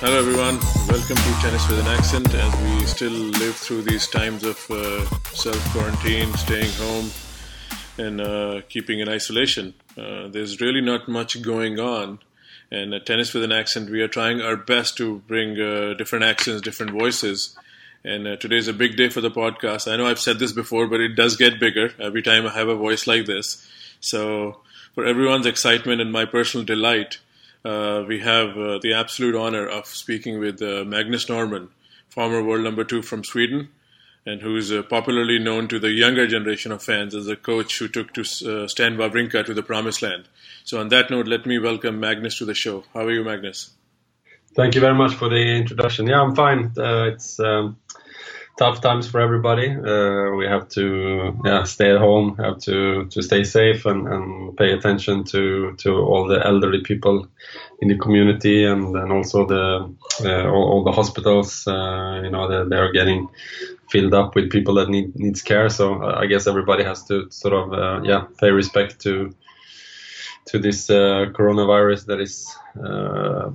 Hello, everyone. Welcome to Tennis with an Accent as we still live through these times of uh, self quarantine, staying home, and uh, keeping in isolation. Uh, there's really not much going on. And Tennis with an Accent, we are trying our best to bring uh, different accents, different voices. And uh, today's a big day for the podcast. I know I've said this before, but it does get bigger every time I have a voice like this. So, for everyone's excitement and my personal delight, uh, we have uh, the absolute honor of speaking with uh, Magnus Norman, former world number two from Sweden, and who is uh, popularly known to the younger generation of fans as a coach who took to uh, Stan Wawrinka to the promised land. So, on that note, let me welcome Magnus to the show. How are you, Magnus? Thank you very much for the introduction. Yeah, I'm fine. Uh, it's um, tough times for everybody. Uh, we have to yeah stay at home, have to to stay safe and, and pay attention to to all the elderly people in the community and and also the uh, all, all, the hospitals. Uh, you know they, are getting filled up with people that need needs care. So I guess everybody has to sort of uh, yeah pay respect to to this uh, coronavirus that is uh,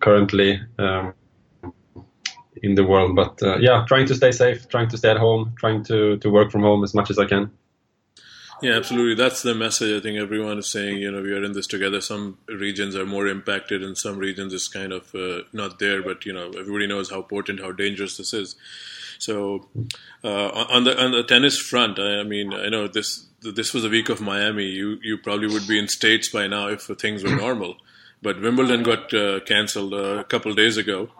currently. Um, in the world. But uh, yeah, trying to stay safe, trying to stay at home, trying to to work from home as much as I can. Yeah, absolutely. That's the message. I think everyone is saying. You know, we are in this together. Some regions are more impacted, and some regions is kind of uh, not there. But you know, everybody knows how potent, how dangerous this is. So, uh, on the on the tennis front, I, I mean, I know this this was a week of Miami. You you probably would be in states by now if things were normal. But Wimbledon got uh, cancelled a couple days ago.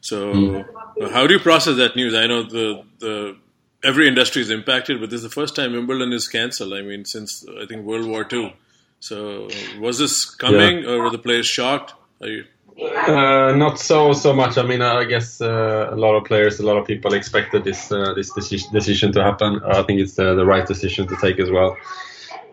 So, mm. how do you process that news? I know the the every industry is impacted, but this is the first time Wimbledon is cancelled. I mean, since I think World War II. So, was this coming, yeah. or were the players shocked? Are You... Uh, not so so much. I mean, I guess uh, a lot of players, a lot of people expected this uh, this decision to happen. I think it's the, the right decision to take as well.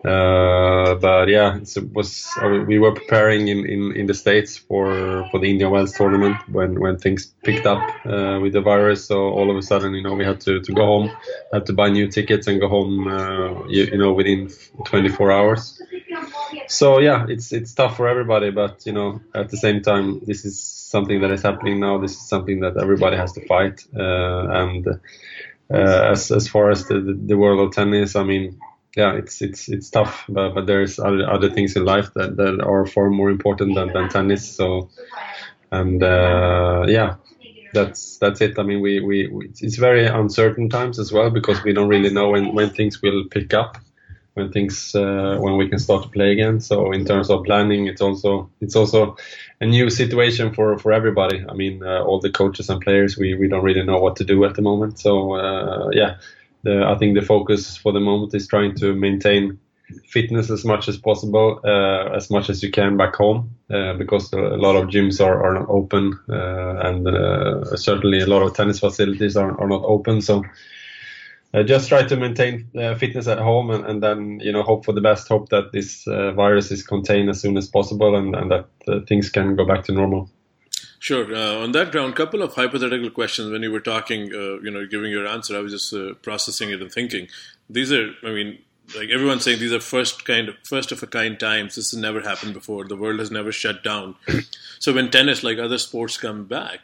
Uh, but yeah, it was uh, we were preparing in, in, in the states for for the Indian Wells tournament when when things picked up uh, with the virus. So all of a sudden, you know, we had to, to go home, had to buy new tickets and go home, uh, you, you, know, within 24 hours. So yeah, it's it's tough for everybody, but you know, at the same time, this is something that is happening now. This is something that everybody has to fight. Uh, and uh, as as far as the, the the world of tennis, I mean yeah, it's it's it's tough, but, but there's other, other things in life that, that are far more important than, than tennis. So, and uh, yeah, that's that's it. I mean, we, we, we it's very uncertain times as well because we don't really know when, when things will pick up, when things uh, when we can start to play again. So in terms of planning, it's also it's also a new situation for for everybody. I mean, uh, all the coaches and players, we we don't really know what to do at the moment. So uh, yeah the, I think the focus for the moment is trying to maintain fitness as much as possible, uh, as much as you can back home, uh, because a lot of gyms are, are not open, uh, and uh, certainly a lot of tennis facilities are, are not open. So uh, just try to maintain uh, fitness at home, and, and, then you know hope for the best. Hope that this virus is contained as soon as possible, and, and that things can go back to normal. Sure. Uh, on that ground, couple of hypothetical questions. When you were talking, uh, you know, giving your answer, I was just uh, processing it and thinking. These are, I mean, like everyone's saying, these are first kind of first of a kind times. This has never happened before. The world has never shut down. so when tennis, like other sports, come back,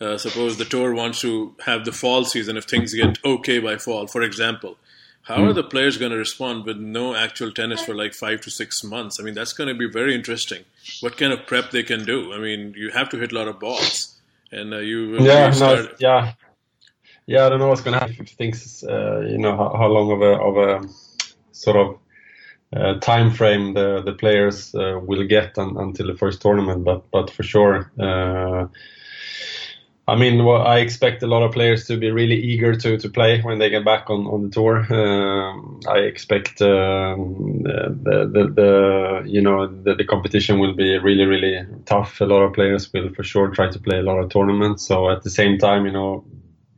uh, suppose the tour wants to have the fall season if things get okay by fall, for example. How are hmm. the players going to respond with no actual tennis for like five to six months? I mean, that's going to be very interesting. What kind of prep they can do? I mean, you have to hit a lot of balls, and uh, you yeah, no, yeah, yeah. I don't know what's going to happen if things, uh, you know, how, how, long of a of a sort of uh, time frame the the players uh, will get un, until the first tournament, but but for sure uh, I mean, well, I expect a lot of players to be really eager to, to play when they get back on, on the tour. Um, I expect um, the, the, the, you know the, the competition will be really really tough. A lot of players will for sure try to play a lot of tournaments. So at the same time, you know,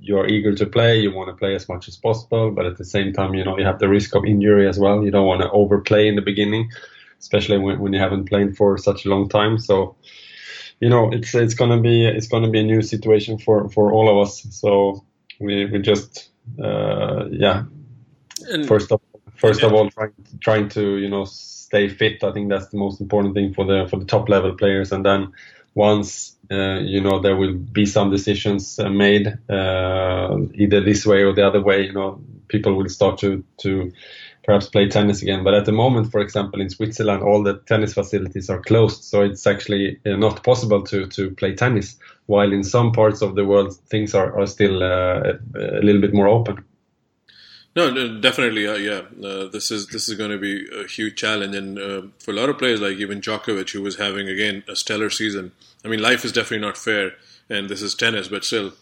you are eager to play. You want to play as much as possible, but at the same time, you know, you have the risk of injury as well. You don't want to overplay in the beginning, especially when, when you haven't played for such a long time. So you know it's it's gonna be it's gonna be a new situation for for all of us. So we we just uh, yeah. And, first of first yeah. of all, trying trying to you know stay fit. I think that's the most important thing for the for the top level players, and then once uh, you know there will be some decisions uh, made uh, either this way or the other way you know people will start to to perhaps play tennis again but at the moment for example in Switzerland all the tennis facilities are closed so it's actually uh, not possible to to play tennis while in some parts of the world things are, are still uh, a little bit more open no, definitely, uh, yeah. Uh, this is this is going to be a huge challenge, and uh, for a lot of players like even Djokovic, who was having again a stellar season. I mean, life is definitely not fair, and this is tennis, but still,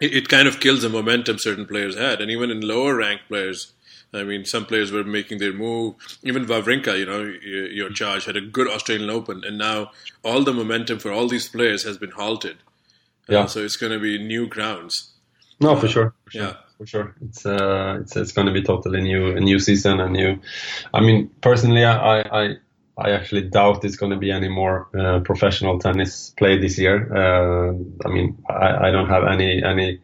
it, it kind of kills the momentum certain players had, and even in lower ranked players. I mean, some players were making their move. Even Wawrinka, you know, your charge had a good Australian Open, and now all the momentum for all these players has been halted. Uh, yeah. so it's going to be new grounds. No, for sure. For sure. Yeah for sure. It's uh, it's it's going to be totally new a new season and new. I mean, personally, I I I actually doubt it's going to be any more uh, professional tennis played this year. Uh, I mean, I, I don't have any any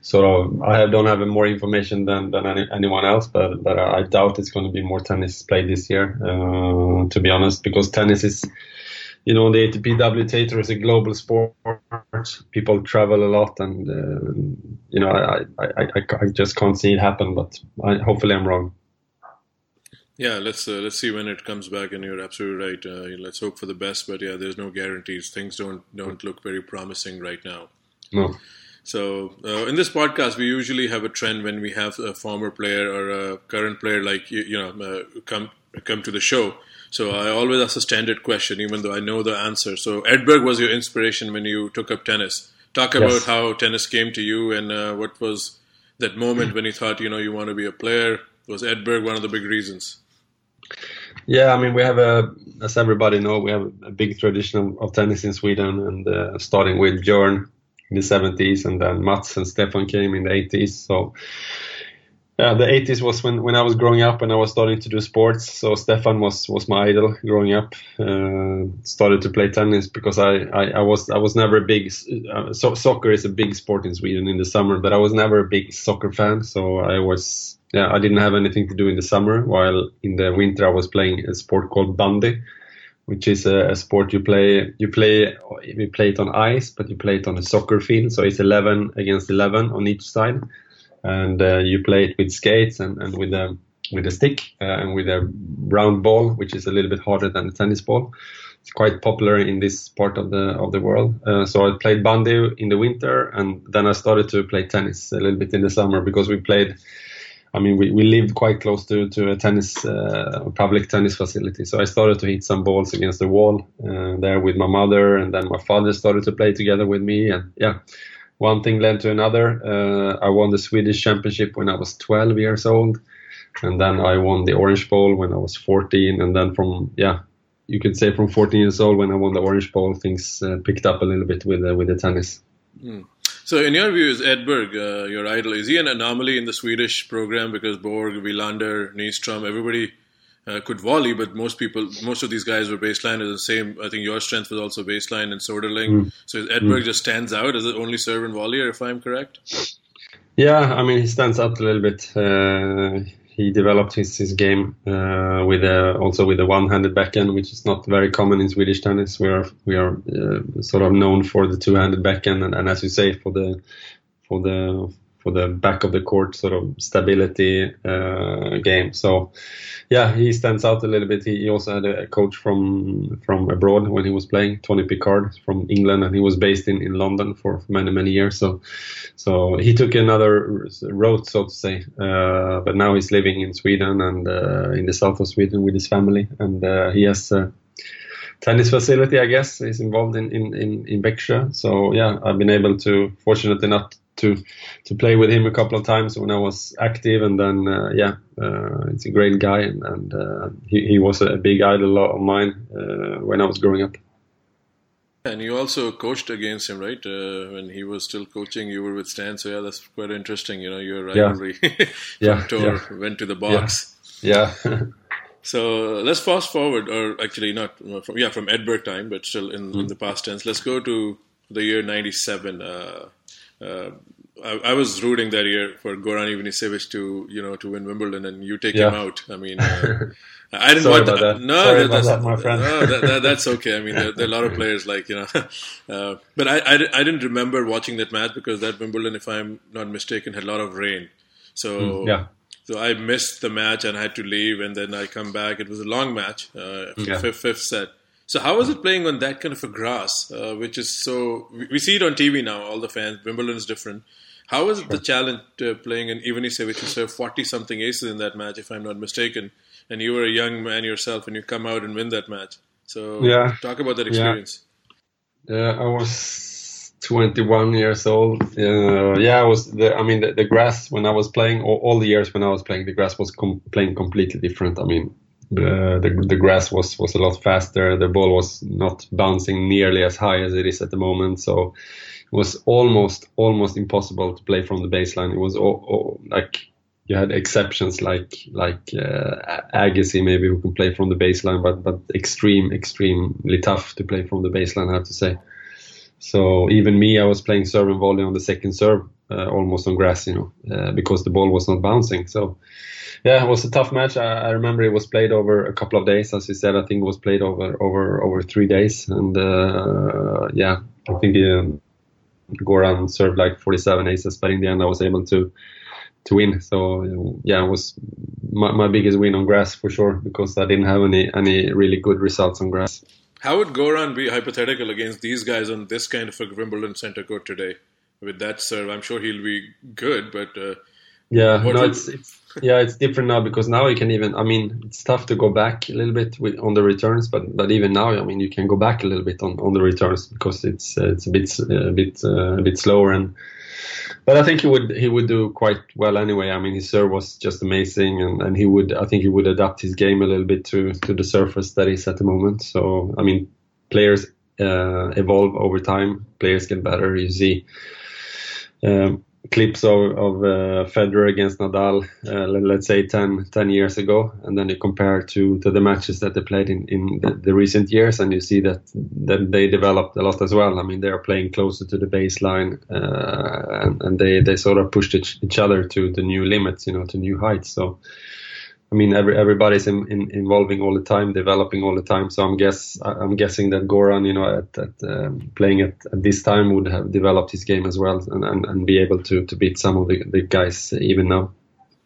sort of I don't have more information than than any, anyone else, but but I doubt it's going to be more tennis played this year. Uh, to be honest, because tennis is you know, the ATP WTA is a global sport. People travel a lot, and uh, you know, I, I, I, I, just can't see it happen. But I, hopefully, I'm wrong. Yeah, let's uh, let's see when it comes back. And you're absolutely right. Uh, let's hope for the best. But yeah, there's no guarantees. Things don't don't look very promising right now. No. So uh, in this podcast, we usually have a trend when we have a former player or a current player like you, you know uh, come come to the show so I always ask a standard question, even though I know the answer. So Edberg was your inspiration when you took up tennis. Talk about yes. how tennis came to you and uh, what was that moment when you thought, you know, you want to be a player. Was Edberg one of the big reasons? Yeah, I mean, we have a, as everybody know, we have a big tradition of, tennis in Sweden, and uh, starting with Björn in the 70s, and then Mats and Stefan came in the 80s. So yeah, the 80s was when, when I was growing up and I was starting to do sports. So Stefan was, was my idol growing up. Uh, started to play tennis because I, I, I, was I was never a big uh, so, soccer is a big sport in Sweden in the summer, but I was never a big soccer fan. So I was yeah I didn't have anything to do in the summer. While in the winter I was playing a sport called bandy, which is a, a sport you play you play you play it on ice, but you play it on a soccer field. So it's 11 against 11 on each side and uh, you play it with skates and, and with a with a stick uh, and with a round ball, which is a little bit harder than a tennis ball. It's quite popular in this part of the of the world. Uh, so I played bandy in the winter, and then I started to play tennis a little bit in the summer because we played. I mean, we, we lived quite close to, to a tennis, uh, public tennis facility. So I started to hit some balls against the wall uh, there with my mother, and then my father started to play together with me. And yeah, one thing led to another. Uh, I won the Swedish Championship when I was 12 years old, and then I won the Orange Bowl when I was 14, and then from yeah, you could say from 14 years old when I won the Orange Bowl, things uh, picked up a little bit with with the tennis. Mm. So, in your view, is Edberg uh, your idol? Is he an anomaly in the Swedish program because Borg, Wilander, Nyström, everybody uh, could volley, but most people, most of these guys were baseline. Is the same. I think your strength was also baseline and Soderling. Mm. So Edberg mm. just stands out as the only serve and volleyer, if I'm correct. Yeah, I mean he stands out a little bit. Uh, he developed his, his game uh, with a, also with a one-handed backhand, which is not very common in Swedish tennis. We are we are uh, sort of known for the two-handed backhand, and, and as you say, for the for the for the back of the court sort of stability uh, game. So yeah, he stands out a little bit. He, also had a coach from from abroad when he was playing, Tony Pickard from England, and he was based in, in London for many many years. So so he took another road, so to say. Uh, but now he's living in Sweden and uh, in the south of Sweden with his family, and uh, he has. a tennis facility, I guess, he's involved in in in, in. So yeah, I've been able to, fortunately not to to play with him a couple of times when I was active, and then uh, yeah, uh, it's a great guy, and, and uh, he, he was a big idol of mine uh, when I was growing up. And you also coached against him, right? Uh, when he was still coaching, you were with Stan. So yeah, that's quite interesting. You know, your rivalry yeah. yeah, tour yeah. went to the box. Yeah. yeah. so let's fast forward, or actually not from yeah from Edberg time, but still in, mm. in the past tense. Let's go to the year '97. Uh, uh, I, I, was rooting that year for Goran Ivanisevic to you know to win Wimbledon, and you take yeah. him out. I mean, uh, I didn't Sorry want that. that. No, Sorry that, that's that, my friend. no, that, that, that's okay. I mean, there, there, are a lot of players like you know, uh, but I, I, I didn't remember watching that match because that Wimbledon, if I'm not mistaken, had a lot of rain. So mm, yeah. So I missed the match and I had to leave, and then I come back. It was a long match, uh, yeah. fifth, fifth set. So how was it playing on that kind of a grass, uh, which is so? We see it on TV now. All the fans. Wimbledon is different. How was it the challenge uh, playing an Ivanisevic who served forty something aces in that match, if I'm not mistaken, and you were a young man yourself, and you come out and win that match. So yeah, talk about that experience. Yeah, yeah I was 21 years old. Uh, yeah, I was. The, I mean, the, the, grass when I was playing, all, all, the years when I was playing, the grass was com- playing completely different. I mean, the, the, grass was was a lot faster. The ball was not bouncing nearly as high as it is at the moment. So it was almost almost impossible to play from the baseline. It was all, all, like you had exceptions like like uh, Agassi maybe who can play from the baseline, but but extreme extremely tough to play from the baseline. I have to say. So even me, I was playing serve and volley on the second serve, almost on grass, you know, uh, because the ball was not bouncing. So yeah, it was a tough match. I, I, remember it was played over a couple of days, as you said. I think it was played over over over three days, and uh, yeah, I think um, Goran served like 47 aces, but in the end, I was able to to win. So yeah, it was my, my biggest win on grass for sure because I didn't have any any really good results on grass. How would Goran be hypothetical against these guys on this kind of a Wimbledon center court today? With that serve, I'm sure he'll be good, but uh, yeah, no, it's, it's yeah, it's different now because now you can even. I mean, it's tough to go back a little bit with, on the returns, but but even now, I mean, you can go back a little bit on, on the returns because it's uh, it's a bit a bit uh, a bit slower and. But I think he would he would do quite well anyway. I mean, his serve was just amazing, and, and he would I think he would adapt his game a little bit to to the surface that is at the moment. So I mean, players uh, evolve over time. Players get better. You see. Um, clips of, of uh, Federer against Nadal, uh, let's say 10, 10, years ago, and then you compare to, to the matches that they played in, in the, the, recent years, and you see that, that they developed a lot as well. I mean, they are playing closer to the baseline, uh, and, and, they, they sort of pushed each, each, other to the new limits, you know, to new heights. So I mean, every, everybody's in, in, involving all the time, developing all the time. So I'm guess I'm guessing that Goran, you know, at, at um, playing at, at, this time would have developed his game as well and, and, and be able to, to beat some of the, the guys even now.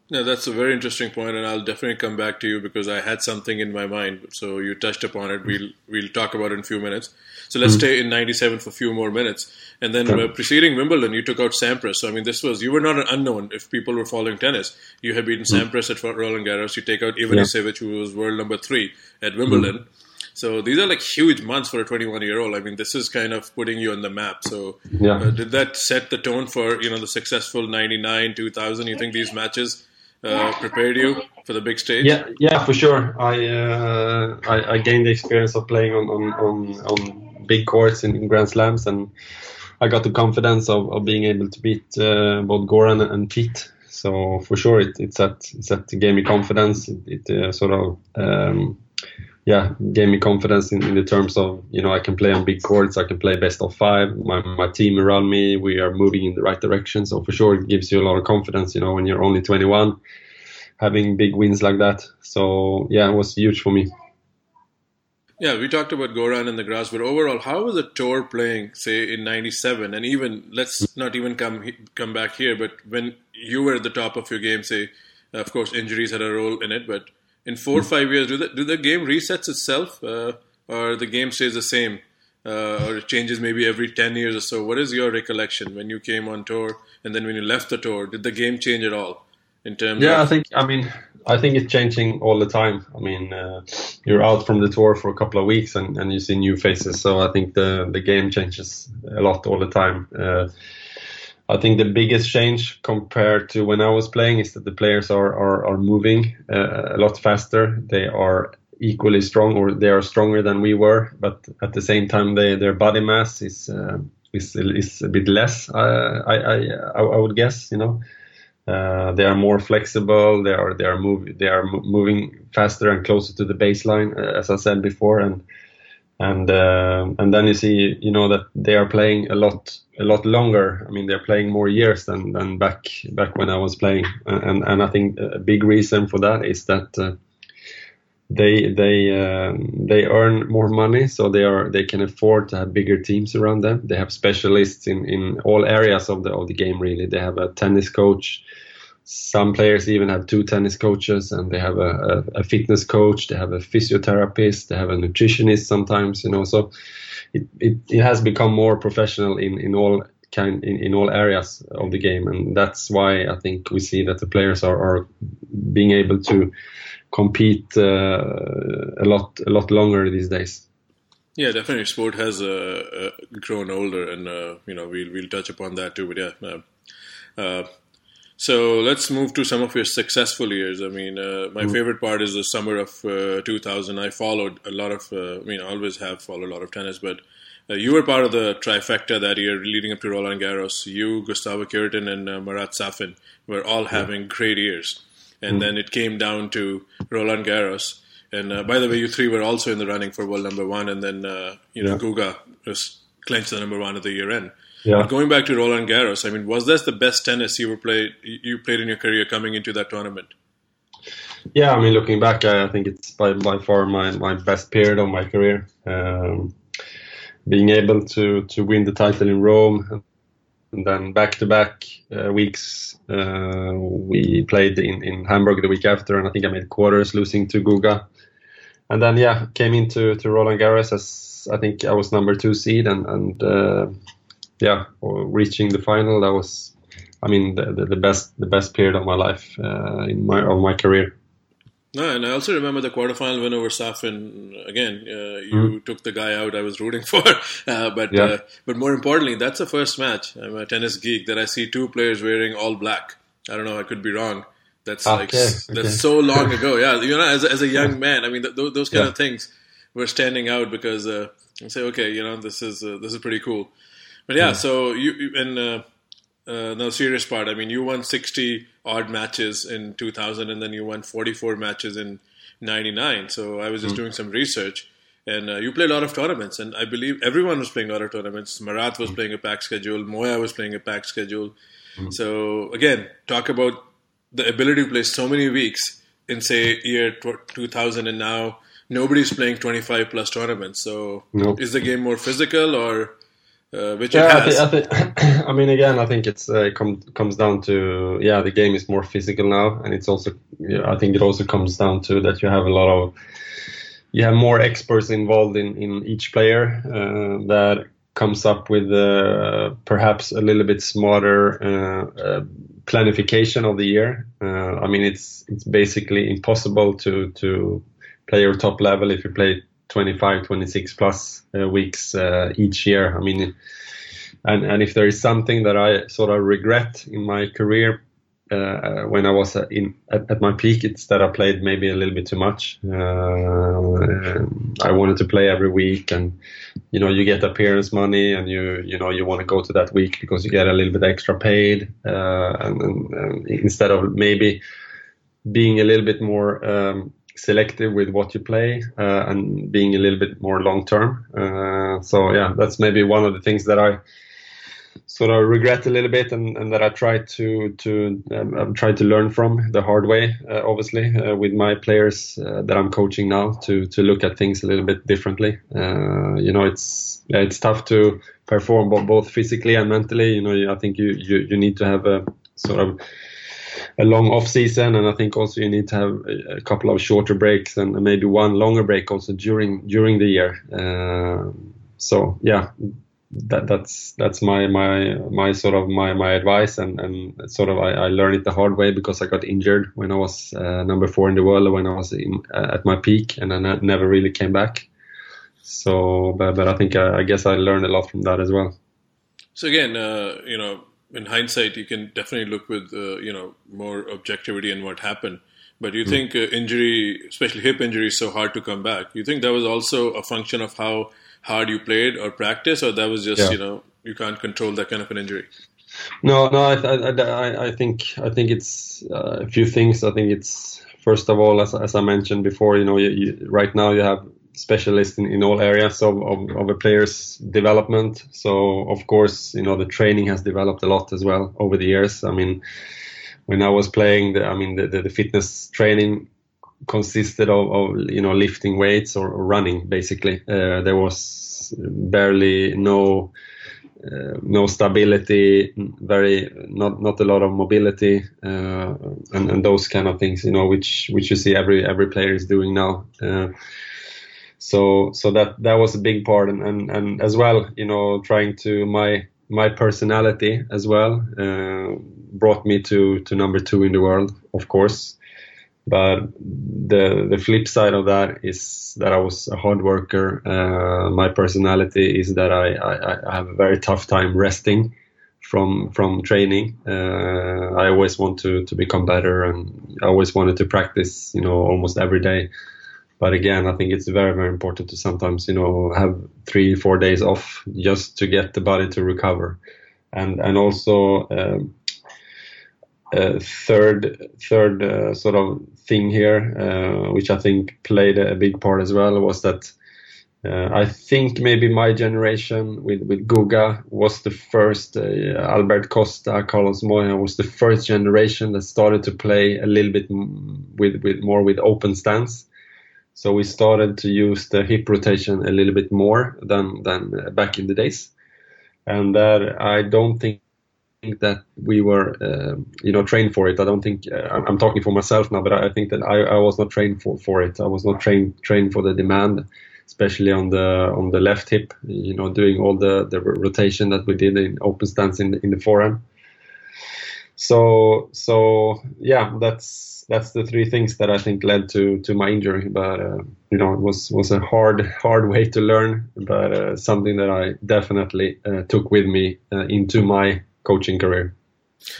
Yeah, that's a very interesting point, and I'll definitely come back to you because I had something in my mind. So you touched upon it. We'll we'll talk about it in a few minutes. So let's mm-hmm. stay in '97 for a few more minutes, and then uh, preceding Wimbledon, you took out Sampras. So I mean, this was you were not an unknown if people were following tennis. You had beaten mm-hmm. Sampras at Roland Garros. You take out Ivanisevic, yeah. who was world number three at Wimbledon. Mm-hmm. So these are like huge months for a 21 year old. I mean, this is kind of putting you on the map. So yeah. uh, did that set the tone for you know the successful 99, 2000? You think these matches? Uh, prepared you for the big stage? Yeah, yeah, for sure. I uh, I, I, gained the experience of playing on on, on, on big courts in, in, Grand Slams, and I got the confidence of, of being able to beat uh, both Goran and Pete. So for sure, it, it set it set gave me confidence. It, it uh, sort of um, yeah, gave me confidence in, in the terms of you know I can play on big courts, I can play best of five. My my team around me, we are moving in the right direction. So for sure, it gives you a lot of confidence. You know, when you're only 21, having big wins like that. So yeah, it was huge for me. Yeah, we talked about Goran and the grass, but overall, how was the tour playing, say, in '97, and even let's not even come come back here, but when you were at the top of your game, say, of course, injuries had a role in it, but in four or five years, do the, do the game resets itself, uh, or the game stays the same, uh, or it changes maybe every ten years or so? What is your recollection when you came on tour, and then when you left the tour? Did the game change at all in terms? Yeah, of- I think. I mean, I think it's changing all the time. I mean, uh, you're out from the tour for a couple of weeks, and, and you see new faces. So I think the the game changes a lot all the time. Uh, I think the biggest change compared to when I was playing is that the players are are, are moving uh, a lot faster. They are equally strong, or they are stronger than we were, but at the same time, they, their body mass is uh, is is a bit less. Uh, I, I I would guess, you know. Uh, they are more flexible. They are they are move they are moving faster and closer to the baseline, uh, as I said before, and and uh, and then you see you know that they are playing a lot a lot longer. I mean, they're playing more years than, than back back when I was playing, and and I think a big reason for that is that uh, they they um, they earn more money, so they are they can afford to have bigger teams around them. They have specialists in, in all areas of the of the game. Really, they have a tennis coach. Some players even have two tennis coaches, and they have a, a, a fitness coach. They have a physiotherapist. They have a nutritionist sometimes. You know, so it, it, it has become more professional in, in all kind in, in all areas of the game, and that's why I think we see that the players are, are being able to compete uh, a lot a lot longer these days. Yeah, definitely. Sport has uh, uh, grown older, and uh, you know we'll we'll touch upon that too. But yeah, uh, uh, so let's move to some of your successful years. I mean, my mm. favorite part is the summer of 2000. I followed a lot of. I mean, I always have followed a lot of tennis, but you were part of the trifecta that year, leading up to Roland Garros. You, Gustavo Kuerten, and Marat Safin were all having great years and mm. then it came down to Roland Garros. And uh, by the way, you three were also in the running for world number one, and then uh, you know yeah. Guga just clinched the number one at the year end. Yeah. But going back to Roland Garros, I mean, was this the best tennis you were played you played in your career coming into that tournament? Yeah, I mean, looking back, I, I think it's by by far my, my best period of my career. Um, being able to to win the title in Rome and then back to back weeks uh, we played in, in Hamburg the week after, and I think I made quarters, losing to Guga. And then yeah, came into to Roland Garros as I think I was number two seed, and and uh, yeah, reaching the final. That was, I mean, the, the, the best the best period of my life uh, in my of my career. No, and I also remember the quarterfinal win over Safin. Again, uh, you mm. took the guy out I was rooting for, uh, but yeah. uh, but more importantly, that's the first match. I'm a tennis geek that I see two players wearing all black. I don't know, I could be wrong. That's okay. like that's okay. so long ago. Yeah, you know, as a, as a young man, I mean, th- those kind yeah. of things were standing out because uh, I say, okay, you know, this is uh, this is pretty cool. But yeah, yeah. so you, you and uh, uh, no serious part. I mean, you won 60 odd matches in 2000, and then you won 44 matches in 99. So I was just mm. doing some research, and uh, you played a lot of tournaments, and I believe everyone was playing a lot of tournaments. Marat was mm. playing a packed schedule, Moya was playing a packed schedule. Mm. So again, talk about the ability to play so many weeks in say year 2000, and now nobody's playing 25 plus tournaments. So nope. is the game more physical or uh, which yeah, I, th- I, th- I, mean, again, I think it's uh, com- comes down to yeah, the game is more physical now, and it's also yeah, I think it also comes down to that you have a lot of you have more experts involved in in each player uh, that comes up with uh, perhaps a little bit smarter uh, uh, planification of the year. I mean, it's it's basically impossible to to play your top level if you play 25, 26 plus uh, weeks uh, each year. I mean, and and if there is something that I sort of regret in my career uh, when I was in at, at, my peak, it's that I played maybe a little bit too much. Uh, I wanted to play every week, and you know, you get appearance money, and you you know you want to go to that week because you get a little bit extra paid, uh, and, and, and, instead of maybe being a little bit more um, selective with what you play uh, and being a little bit more long term. Uh, so yeah, that's maybe one of the things that I sort of regret a little bit and, and that I try to to um, try to learn from the hard way. Uh, obviously, uh, with my players uh, that I'm coaching now, to to look at things a little bit differently. Uh, you know, it's it's tough to perform both physically and mentally. You know, I think you you, you need to have a sort of a long off season, and I think also you need to have a couple of shorter breaks and maybe one longer break also during during the year. Uh, so yeah, that, that's that's my my my sort of my my advice, and and sort of I, I learned it the hard way because I got injured when I was uh, number four in the world when I was in, uh, at my peak, and I never really came back. So, but but I think I, I guess I learned a lot from that as well. So again, uh, you know, in hindsight, you can definitely look with uh, you know more objectivity in what happened. But you mm. think uh, injury, especially hip injury, is so hard to come back. You think that was also a function of how hard you played or practice, or that was just yeah. you know you can't control that kind of an injury. No, no, I, I, I think I think it's uh, a few things. I think it's first of all, as, as I mentioned before, you know, you, you, right now you have specialist in, in all areas of, of, of, a player's development. So of course, you know, the training has developed a lot as well over the years. I mean, when I was playing, the, I mean, the, the, the fitness training consisted of, of, you know lifting weights or, running basically. Uh, there was barely no uh, no stability, very not not a lot of mobility, uh, and, and those kind of things, you know, which which you see every every player is doing now. So so that that was a big part, and, and and as well, you know, trying to my my personality as well uh, brought me to to number two in the world, of course. But the the flip side of that is that I was a hard worker. Uh, my personality is that I, I, I, have a very tough time resting from from training. Uh, I always want to to become better, and I always wanted to practice. You know, almost every day. But again, I think it's very very important to sometimes you know have three four days off just to get the body to recover, and and also. Um, third third uh, sort of thing here, uh, which I think played a big part as well, was that uh, I think maybe my generation with with Guga was the first. Uh, Albert Costa, Carlos Moya was the first generation that started to play a little bit with with more with open stance. So we started to use the hip rotation a little bit more than than back in the days, and that I don't think think that we were, uh, you know, trained for it. I don't think uh, I'm talking for myself now, but I think that I, I, was not trained for, for it. I was not trained trained for the demand, especially on the on the left hip. You know, doing all the, the rotation that we did in open stance in the, in the forehand. So so yeah, that's that's the three things that I think led to to my injury. But uh, you know, it was was a hard hard way to learn, but uh, something that I definitely uh, took with me uh, into my coaching career.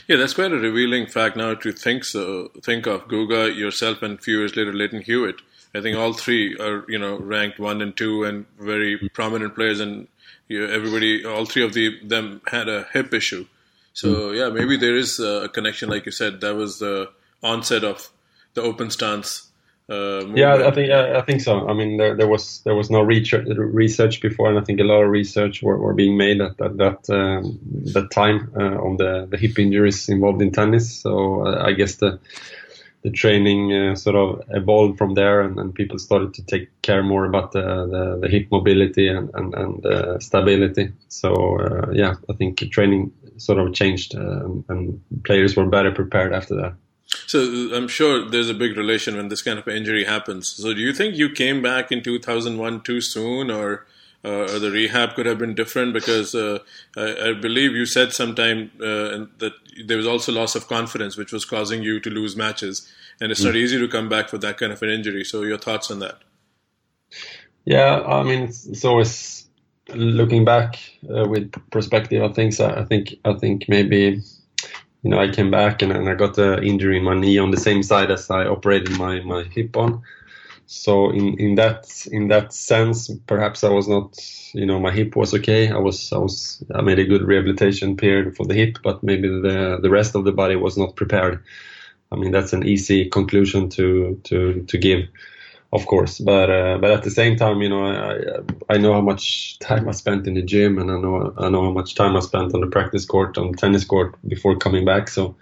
Yeah, that's quite a revealing fact now to think so. Think of Guga, yourself, and a few years later, Lleyton Hewitt. I think all three are you know ranked one and two and very prominent players, and you know, everybody, all three of the, them had a hip issue. So mm. yeah, maybe there is a connection, like you said. That was the onset of the open stance uh, yeah, I think I think so. I mean, there, there was there was no research, before, and I think a lot of research were, were being made at, at that um, that time uh, on the, the hip injuries involved in tennis. So uh, I guess the the training uh, sort of evolved from there, and, and, people started to take care more about the, the, the hip mobility and and, and uh, stability. So uh, yeah, I think training sort of changed, and players were better prepared after that. So I'm sure there's a big relation when this kind of injury happens. So do you think you came back in 2001 too soon, or uh, or the rehab could have been different? Because uh, I, I, believe you said sometime uh, that there was also loss of confidence, which was causing you to lose matches, and it's not mm. easy to come back for that kind of an injury. So your thoughts on that? Yeah, I mean, it's, it's always looking back uh, with perspective. I think so. I think I think maybe you know, I came back and, and I got an injury in my knee on the same side as I operated my, my hip on. So in, in that in that sense, perhaps I was not, you know, my hip was okay. I was I was I made a good rehabilitation period for the hip, but maybe the the rest of the body was not prepared. I mean, that's an easy conclusion to to to give of course. But uh, but at the same time, you know, I I know how much time I spent in the gym, and I know I know how much time I spent on the practice court, on the tennis court before coming back. So.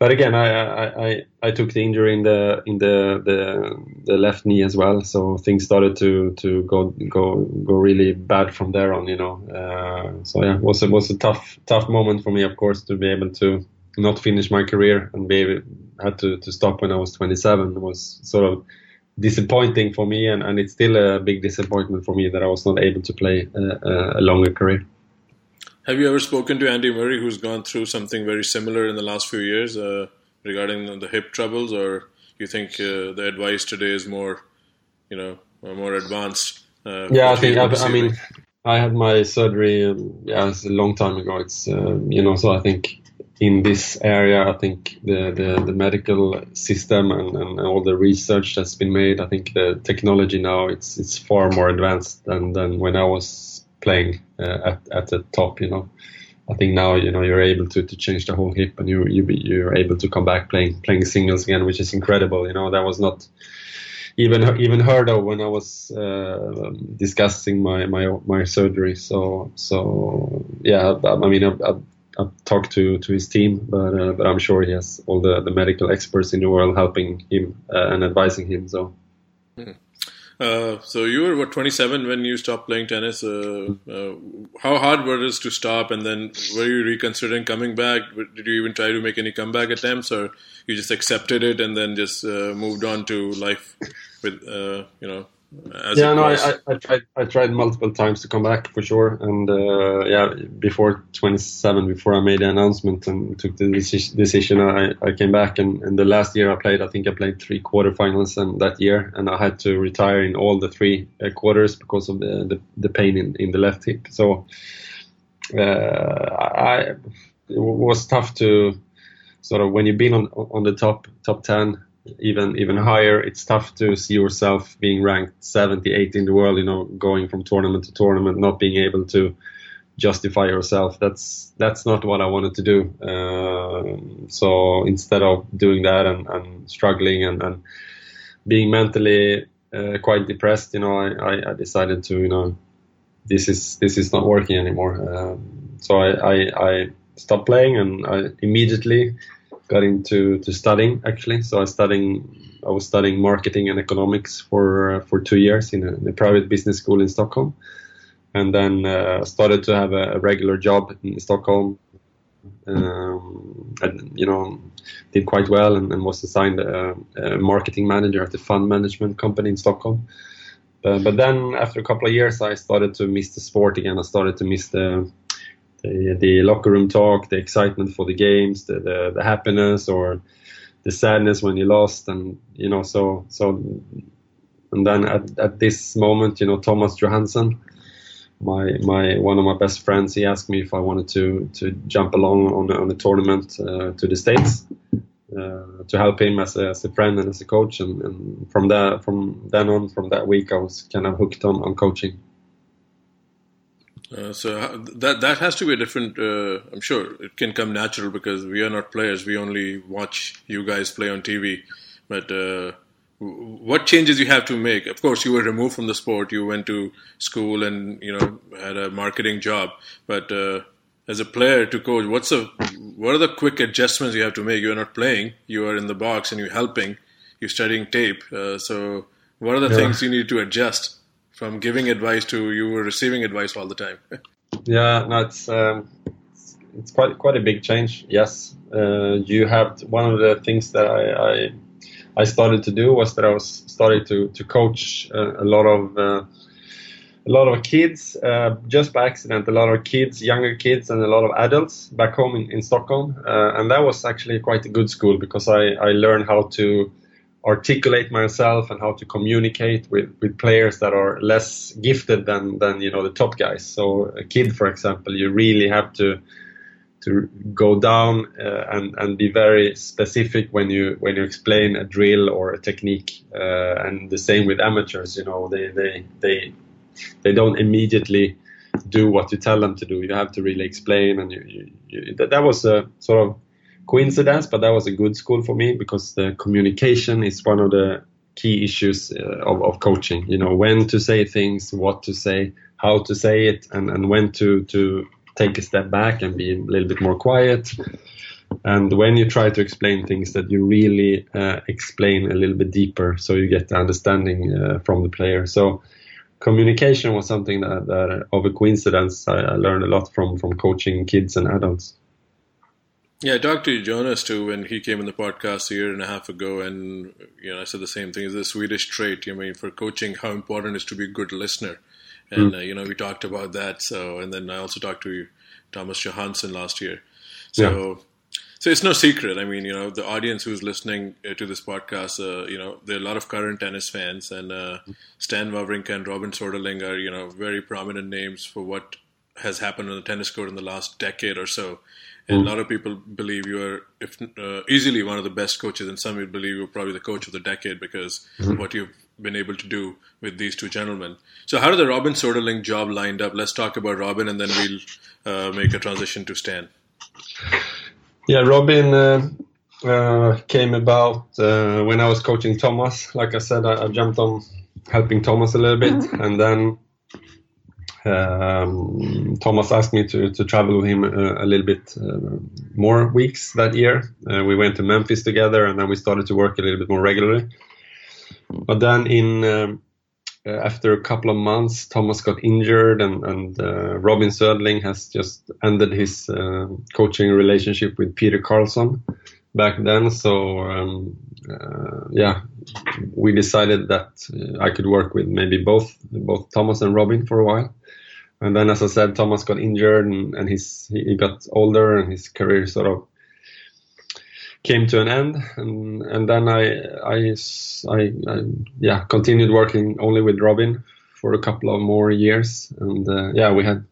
But again, I, I, I, I took the injury in the in the, the the left knee as well, so things started to, to go go go really bad from there on, you know. Uh, so yeah, it was a, was a tough tough moment for me, of course, to be able to not finish my career and be had to, to stop when I was 27 was sort of disappointing for me, and, and it's still a big disappointment for me that I was not able to play a, a longer career. Have you ever spoken to Andy Murray, who's gone through something very similar in the last few years uh, regarding the hip troubles, or you think uh, the advice today is more, you know, more advanced? Uh, yeah, I think. I, I, mean, I had my surgery. Um, yeah, it's a long time ago. It's uh, you know, so I think in this area, I think the, the, the medical system and, and, all the research that's been made, I think the technology now it's it's far more advanced than, than when I was playing uh, at at the top. You know, I think now you know you're able to, to change the whole hip and you you you're able to come back playing playing singles again, which is incredible. You know, that was not even even heard of when I was uh, discussing my, my my surgery. So so yeah, I, I mean I've, I've, I've, talked to, to his team, but uh, but I'm sure he has all the, the medical experts in the world helping him uh, and advising him. So. Mm. Uh, so you were what 27 when you stopped playing tennis. Uh, uh, how hard was it to stop, and then were you reconsidering coming back? Did you even try to make any comeback attempts, or you just accepted it and then just uh, moved on to life with uh, you know yeah, no, I, I, tried. I tried multiple times to come back for sure, and uh, yeah, before 27, before I made the announcement and took the decision, I, I came back. And, and the last year I played, I think I played three quarterfinals and that year, and I had to retire in all the three uh, quarters because of the, the, the pain in, in the left hip. So uh, I it was tough to sort of when you've been on on the top top 10 even even higher. It's tough to see yourself being ranked 70, 80 in the world. You know, going from tournament to tournament, not being able to justify yourself. That's that's not what I wanted to do. Uh, so instead of doing that and, and struggling and, and, being mentally uh, quite depressed, you know, I, I, decided to you know this is this is not working anymore. Um, so I, I, I stopped playing and I immediately got into to studying actually. So I studying I was studying marketing and economics for uh, for two years in a, in a, private business school in Stockholm, and then uh, started to have a, a, regular job in Stockholm. Um, and you know, did quite well and, and was assigned a, a, marketing manager at the fund management company in Stockholm. Uh, but then after a couple of years, I started to miss the sport again. I started to miss the the, the locker room talk, the excitement for the games, the, the, the happiness or the sadness when you lost, and you know, so so, and then at, at this moment, you know, Thomas Johansson, my my one of my best friends, he asked me if I wanted to to jump along on on a tournament uh, to the states. Uh, to help him as a, as a friend and as a coach, and, and from that from then on, from that week, I was kind of hooked on, on coaching. Uh, so that that has to be a different. Uh, I'm sure it can come natural because we are not players. We only watch you guys play on TV. But uh, what changes you have to make? Of course, you were removed from the sport. You went to school and you know had a marketing job. But uh, as a player to coach, what's the what are the quick adjustments you have to make? You are not playing. You are in the box and you're helping. You're studying tape. Uh, so what are the yeah. things you need to adjust? From giving advice to you were receiving advice all the time. yeah, no, it's um, it's quite quite a big change. Yes, uh, you have one of the things that I, I, I started to do was that I was started to to coach a, a lot of. Uh, a lot of kids, uh, just by accident, a lot of kids, younger kids, and a lot of adults back home in, in Stockholm. Uh, and that was actually quite a good school because I, I learned how to articulate myself and how to communicate with, with players that are less gifted than, than you know the top guys. So a kid, for example, you really have to to go down uh, and and be very specific when you when you explain a drill or a technique. Uh, and the same with amateurs. You know they they they they don't immediately do what you tell them to do. You have to really explain, and you, you, you that, that was a sort of coincidence, but that was a good school for me because the communication is one of the key issues uh, of, of coaching. You know, when to say things, what to say, how to say it, and, and when to, to take a step back and be a little bit more quiet. And when you try to explain things, that you really uh, explain a little bit deeper so you get the understanding uh, from the player. So, communication was something that, that of a coincidence, I, I learned a lot from, from coaching kids and adults. Yeah, I talked to Jonas too when he came in the podcast a year and a half ago, and you know I said the same thing. It's a Swedish trait. I mean, for coaching, how important it is to be a good listener, and mm. uh, you know we talked about that. So, and then I also talked to Thomas Johansson last year. So, yeah. so it's no secret. I mean, you know, the audience who's listening uh, to this podcast, uh, you know, there are a lot of current tennis fans, and uh, Stan Wawrinka and Robin Soderling are you know very prominent names for what has happened on the tennis court in the last decade or so. And mm. a lot of people believe you are if, uh, easily one of the best coaches, and some would believe you're probably the coach of the decade because mm. what you've been able to do with these two gentlemen. So, how did the Robin Soderling job lined up? Let's talk about Robin, and then we'll uh, make a transition to Stan. Yeah, Robin. Uh, uh, came about uh, when I was coaching Thomas. Like I said, I, I jumped on helping Thomas a little bit, mm-hmm. and then um, Thomas asked me to, to travel with him a, a little bit uh, more weeks that year. Uh, we went to Memphis together, and then we started to work a little bit more regularly. But then in um, uh, after a couple of months, Thomas got injured, and, and uh, Robin Soderling has just ended his uh, coaching relationship with Peter Carlsson back then. So um, uh, yeah, we decided that I could work with maybe both both Thomas and Robin for a while. And then, as I said, Thomas got injured, and, and his he got older, and his career sort of came to an end, and and then I I, I, I yeah continued working only with Robin for a couple of more years, and uh, yeah we had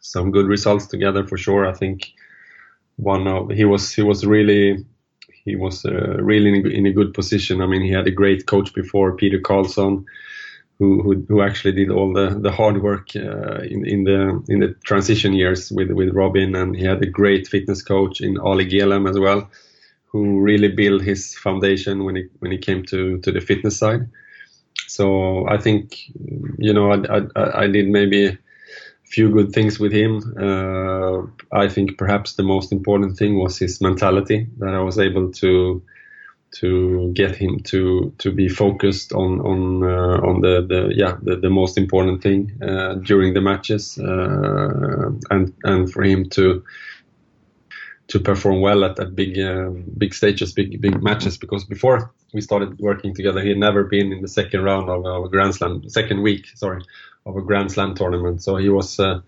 some good results together for sure. I think one of he was he was really he was uh, really in a, in a, good position. I mean he had a great coach before Peter Carlsson who, who, who actually did all the, the hard work uh, in, in the in the transition years with with Robin, and he had a great fitness coach in Ali Gelem as well, who really built his foundation when he when he came to to the fitness side. So I think you know I I, I did maybe a few good things with him. Uh, I think perhaps the most important thing was his mentality that I was able to to get him to to be focused on on uh, on the, the yeah the, the most important thing uh, during the matches uh, and and for him to to perform well at, big uh, big stages big big matches. Because before we started working together he had never been in the second round of, of a grand slam second week sorry of a grand slam tournament. So he was a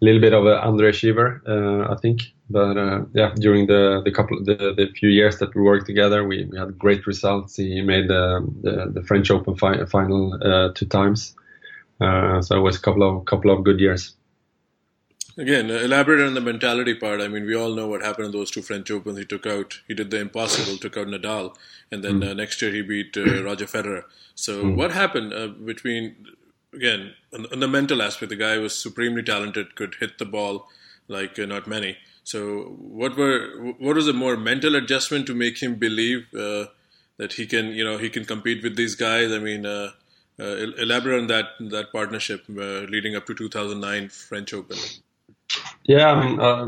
little bit of an underachiever uh, I think but uh, yeah, during the the couple the, the few years that we worked together, we, we had great results. He made the the, the French Open fi- final uh, two times, uh, so it was a couple of couple of good years. Again, uh, elaborate on the mentality part. I mean, we all know what happened in those two French Opens. He took out, he did the impossible, took out Nadal, and then mm. next year he beat uh, Roger Federer. So, mm. what happened between again on, on, the mental aspect? The guy was supremely talented, could hit the ball like not many so, what were what was a more mental adjustment to make him believe uh, that he can, you know, he can compete with these guys? I mean, uh, uh, elaborate on that that partnership uh, leading up to 2009 French Open. Yeah, I mean, uh,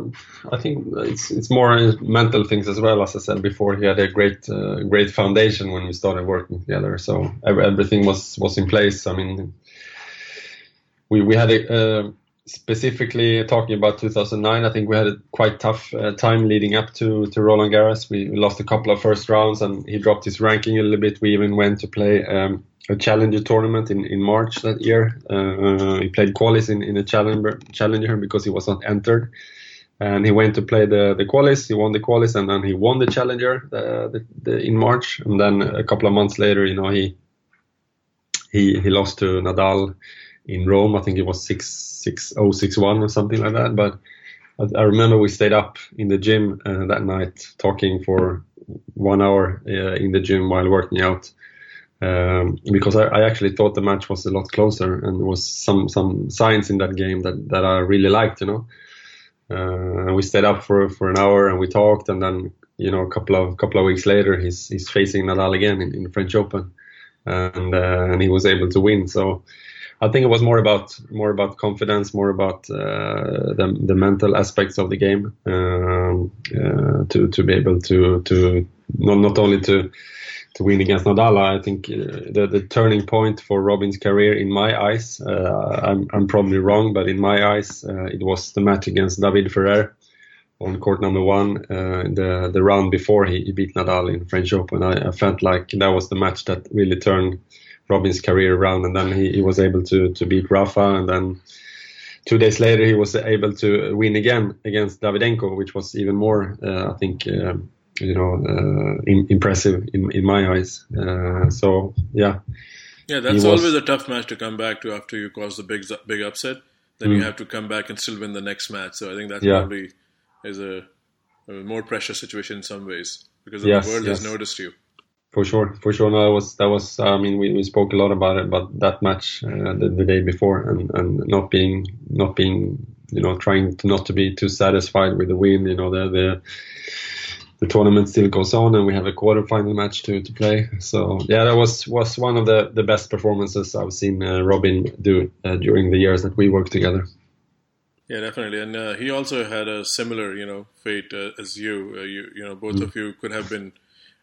I think it's it's more mental things as well. As I said before, he had a great uh, great foundation when we started working together. So everything was was in place. I mean, we we had a specifically talking about 2009, I think we had a quite tough uh, time leading up to, to Roland Garros. We, lost a couple of first rounds and he dropped his ranking a little bit. We even went to play um, a challenger tournament in, in March that year. Uh, he played qualis in, in a challenger, challenger because he was not entered. And he went to play the, the qualis, he won the qualis, and then he won the challenger uh, the, the, in March. And then a couple of months later, you know, he he, he lost to Nadal in Rome. I think it was six six oh six one or something like that. But I, I remember we stayed up in the gym uh, that night talking for one hour uh, in the gym while working out. Um, because I, I, actually thought the match was a lot closer and there was some some signs in that game that, that I really liked, you know. Uh, and we stayed up for for an hour and we talked, and then you know a couple of couple of weeks later he's he's facing Nadal again in, in the French Open, and uh, and he was able to win. So I think it was more about more about confidence, more about uh, the the mental aspects of the game um, uh, to to be able to to not not only to to win against Nadal. I think uh, the the turning point for Robin's career, in my eyes, uh, I'm I'm probably wrong, but in my eyes, uh, it was the match against David Ferrer on court number one, the the round before he, he, beat Nadal in French Open. I, I felt like that was the match that really turned Robin's career around, and then he, he was able to to beat Rafa, and then two days later he was able to win again against Davydenko, which was even more, uh, I think, uh, you know, uh, in, impressive in, in my eyes. Uh, so yeah. Yeah, that's was, always a tough match to come back to after you cause the big big upset. Then mm. you have to come back and still win the next match. So I think that yeah. probably is a, a, more pressure situation in some ways because yes, the world yes. has noticed you. For sure, for sure. No, that was that was. I mean, we, we spoke a lot about it, but that match uh, the, the day before, and, and not being not being you know trying to not to be too satisfied with the win. You know the the the tournament still goes on, and we have a quarterfinal match to, to play. So yeah, that was was one of the, the best performances I've seen uh, Robin do uh, during the years that we worked together. Yeah, definitely, and uh, he also had a similar, you know, fate uh, as you. Uh, you, you know, both mm. of you could have been,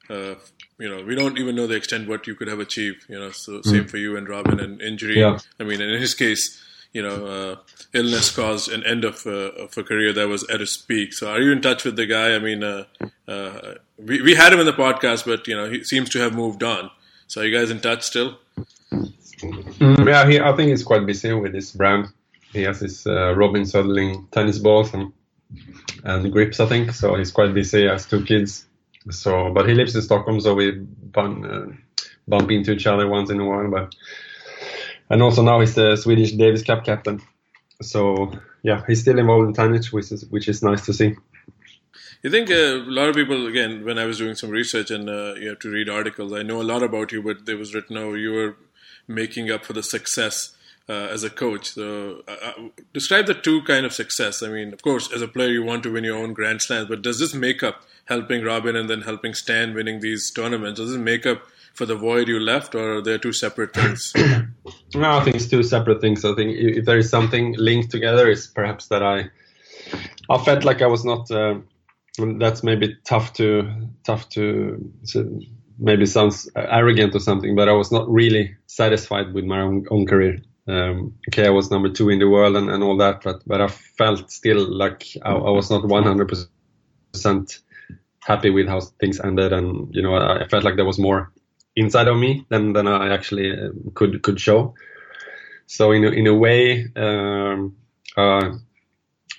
uh, you know, we don't even know the extent what you could have achieved. You know, so same mm. for you and Robin, and injury. Yeah. I mean, in his case, you know, uh, illness caused an end of, uh, of, a career that was at its peak. So, are you in touch with the guy? I mean, uh, uh, we we had him in the podcast, but you know, he seems to have moved on. So, are you guys in touch still? Mm, yeah, he, I think he's quite busy with his brand. He has his uh, Robin Soderling tennis balls and and grips, I think. So he's quite busy. He has two kids. So, but he lives in Stockholm, so we bump, uh, bump into each other once in a while. But and also now he's the Swedish Davis Cup captain. So yeah, he's still involved in tennis, which is which is nice to see. You think uh, a lot of people again when I was doing some research and uh, you have to read articles. I know a lot about you, but there was written oh you were making up for the success uh, as a coach. So, uh, uh, describe the two kind of success. I mean, of course, as a player, you want to win your own Grand Slams, but does this make up helping Robin and then helping Stan winning these tournaments? Does this make up for the void you left, or are there two separate things? no, I think it's two separate things. I think if there is something linked together, it's perhaps that I I felt like I was not. Uh, that's maybe tough to tough to, to, maybe sounds arrogant or something, but I was not really satisfied with my own, own career. Um, okay, I was number two in the world and, and all that, but but I felt still like I, I was not 100 percent happy with how things ended, and you know I felt like there was more inside of me than than I actually uh, could could show. So in a, in a way, um, uh,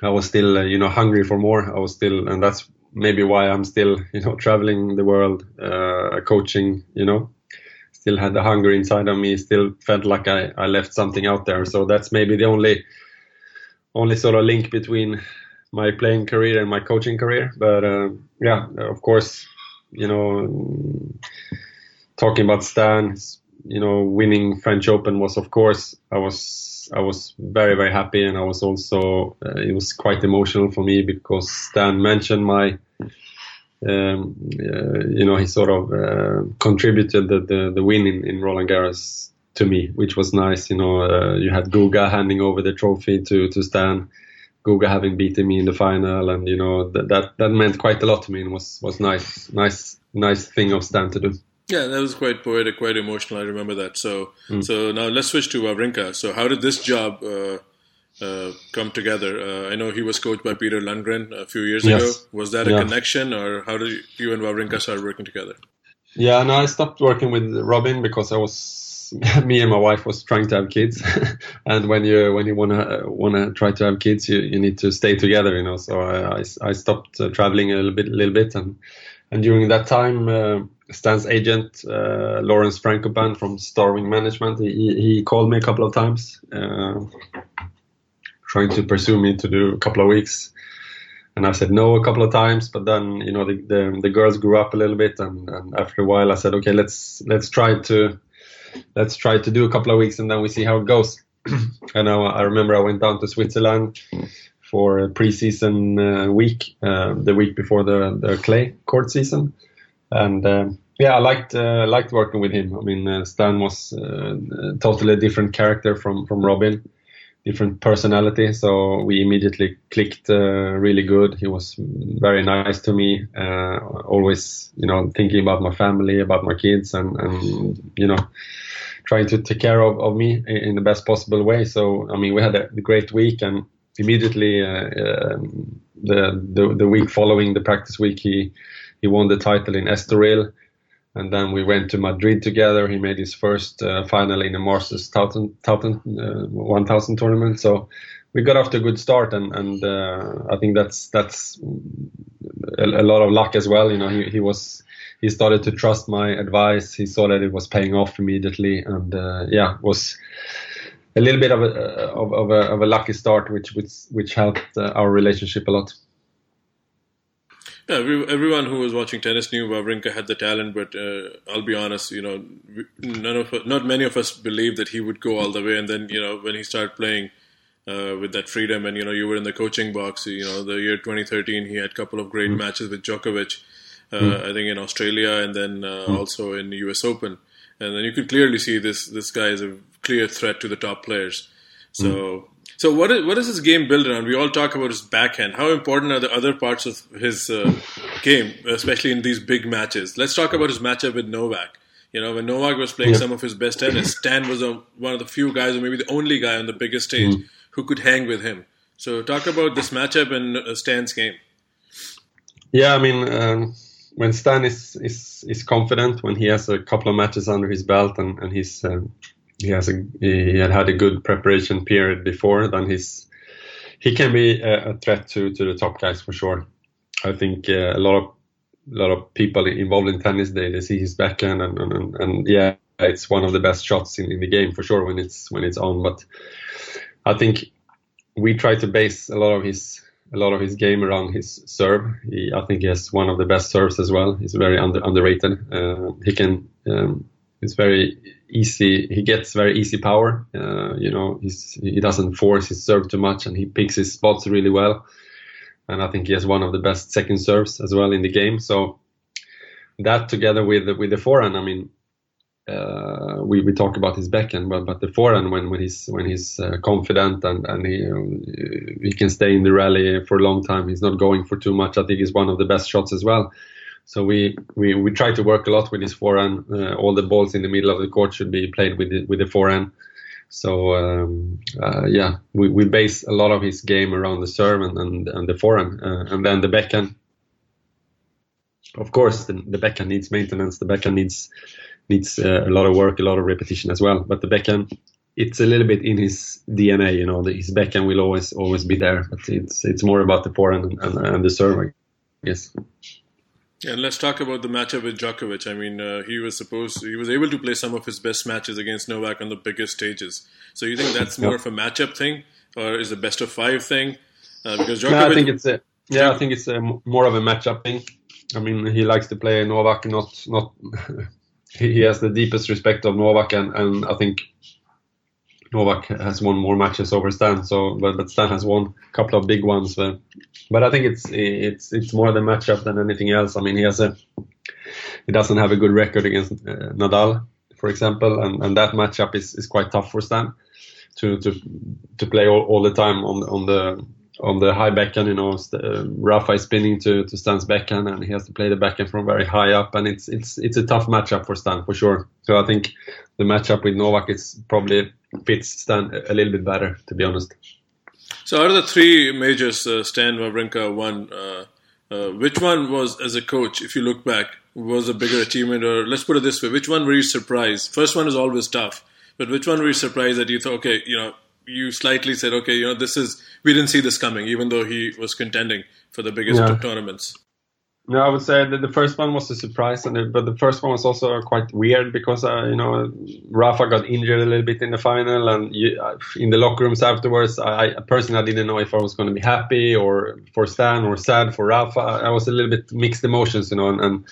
I was still uh, you know hungry for more. I was still, and that's maybe why I'm still you know traveling the world, uh, coaching. You know, still had the hunger inside of me. Still felt like I I left something out there. So that's maybe the only only sort of link between my playing career and my coaching career. But uh, yeah, of course, you know talking about Stan, you know, winning French Open was, of course, I was I was very very happy, and I was also uh, it was quite emotional for me because Stan mentioned my. Um, uh, you know, he sort of uh, contributed the, the, the win in, in Roland Garros to me, which was nice. You know, uh, you had Guga handing over the trophy to, to Stan, Guga having beaten me in the final, and you know that, that that meant quite a lot to me and was was nice, nice, nice thing of Stan to do. Yeah, that was quite poetic, quite emotional. I remember that. So, mm. so now let's switch to Wawrinka. So, how did this job uh, uh, come together? Uh, I know he was coached by Peter Lundgren a few years yes. ago. Was that a yeah. connection, or how did you and Wawrinka start working together? Yeah, no, I stopped working with Robin because I was me and my wife was trying to have kids, and when you when you wanna wanna try to have kids, you, you need to stay together, you know. So I I, I stopped uh, traveling a little bit, little bit, and and during that time uh, Stan's agent, uh, Lawrence Frankopan from Starwing Management, he, he called me a couple of times, uh, trying to pursue me to do a couple of weeks. And I said no a couple of times, but then you know the, the, the girls grew up a little bit, and, and, after a while I said, okay, let's let's try to let's try to do a couple of weeks, and then we see how it goes. and I, I remember I went down to Switzerland for a preseason uh, week, uh, the week before the, the clay court season and uh, yeah, I liked uh, liked working with him. I mean, uh, Stan was uh, a totally different character from from Robin, different personality. So we immediately clicked uh, really good. He was very nice to me, uh, always you know thinking about my family, about my kids, and and you know trying to take care of, of me in the best possible way. So I mean, we had a great week, and immediately um, the, the the week following the practice week, he he won the title in Estoril. And then we went to Madrid together. He made his first uh, final in the Masters 1000, 1000 uh, tournament. So we got off to a good start, and, and uh, I think that's that's a, a, lot of luck as well. You know, he, he was he started to trust my advice. He saw that it was paying off immediately, and uh, yeah, was a little bit of a of, of, a, of a lucky start, which which which helped uh, our relationship a lot. Yeah, every, everyone who was watching tennis knew Wawrinka had the talent, but uh, I'll be honest, you know, none of not many of us believed that he would go all the way. And then, you know, when he started playing uh, with that freedom, and you know, you were in the coaching box. You know, the year 2013, he had a couple of great mm-hmm. matches with Djokovic. mm. I think in Australia and then uh, mm. also in the US Open. And then you could clearly see this this guy is a clear threat to the top players. So mm. So what is what is his game built around? We all talk about his backhand. How important are the other parts of his uh, game, especially in these big matches? Let's talk about his matchup with Novak. You know, when Novak was playing some of his best tennis, Stan was a, one of the few guys, or maybe the only guy on the biggest stage mm. who could hang with him. So, talk about this matchup and uh, Stan's game. Yeah, I mean, um, when Stan is, is is confident, when he has a couple of matches under his belt, and and he's um, he has a he had had a good preparation period before, then he's he can be a, a threat to to the top guys for sure. I think uh, a lot of a lot of people involved in tennis they, they see his backhand and, and, and yeah it's one of the best shots in, in the game for sure when it's when it's on but I think we try to base a lot of his a lot of his game around his serve. He, I think he has one of the best serves as well. He's very under, underrated. Uh, he can. Um, it's very easy. He gets very easy power. Uh, you know, he doesn't force his serve too much, and he picks his spots really well and I think he has one of the best second serves as well in the game. So that together with with the forehand, I mean, uh, we we talk about his backhand, but but the forehand when when he's when he's uh, confident and and he uh, he can stay in the rally for a long time. He's not going for too much. I think he's one of the best shots as well. So we, we, we try to work a lot with his forehand. Uh, all the balls in the middle of the court should be played with the, with the forehand. So um, uh, yeah, we, we base a lot of his game around the serve and and, and the forehand, uh, and then the backhand. Of course, the, the backhand needs maintenance. The backhand needs needs uh, a lot of work, a lot of repetition as well. But the backhand, it's a little bit in his DNA. You know, the, his backhand will always always be there. But it's it's more about the forehand and, and, and the serve, I guess. And let's talk about the matchup with Djokovic. I mean, uh, he was supposed he was able to play some of his best matches against Novak on the biggest stages. So you think that's more of a matchup thing, or is it best of five thing? Uh, because Djokovic, no, I think it's a yeah, I think it's a, more of a matchup thing. I mean, he likes to play Novak, not not. he has the deepest respect of Novak, and, and I think Novak has won more matches over Stan. So, but, but Stan has won a couple of big ones. But, but I think it's it's it's more the matchup than anything else. I mean, he has a he doesn't have a good record against uh, Nadal, for example, and, and that matchup is, is quite tough for Stan to to to play all, all the time on on the on the high backhand, you know, uh, Rafa is spinning to, to Stan's backhand, and he has to play the backhand from very high up, and it's it's it's a tough matchup for Stan for sure. So I think the matchup with Novak is probably fits Stan a little bit better, to be honest. So, out of the three majors uh, Stan Wawrinka won, uh, uh, which one was, as a coach, if you look back, was a bigger achievement? Or let's put it this way: which one were you surprised? First one is always tough, but which one were you surprised that you thought, okay, you know, you slightly said, okay, you know, this is we didn't see this coming, even though he was contending for the biggest yeah. tournaments. No, I would say that the first one was a surprise, and it, but the first one was also quite weird because uh, you know Rafa got injured a little bit in the final, and you, uh, in the locker rooms afterwards, I, personally didn't know if I was going to be happy or for Stan or sad for Rafa. I was a little bit mixed emotions, you know, and, and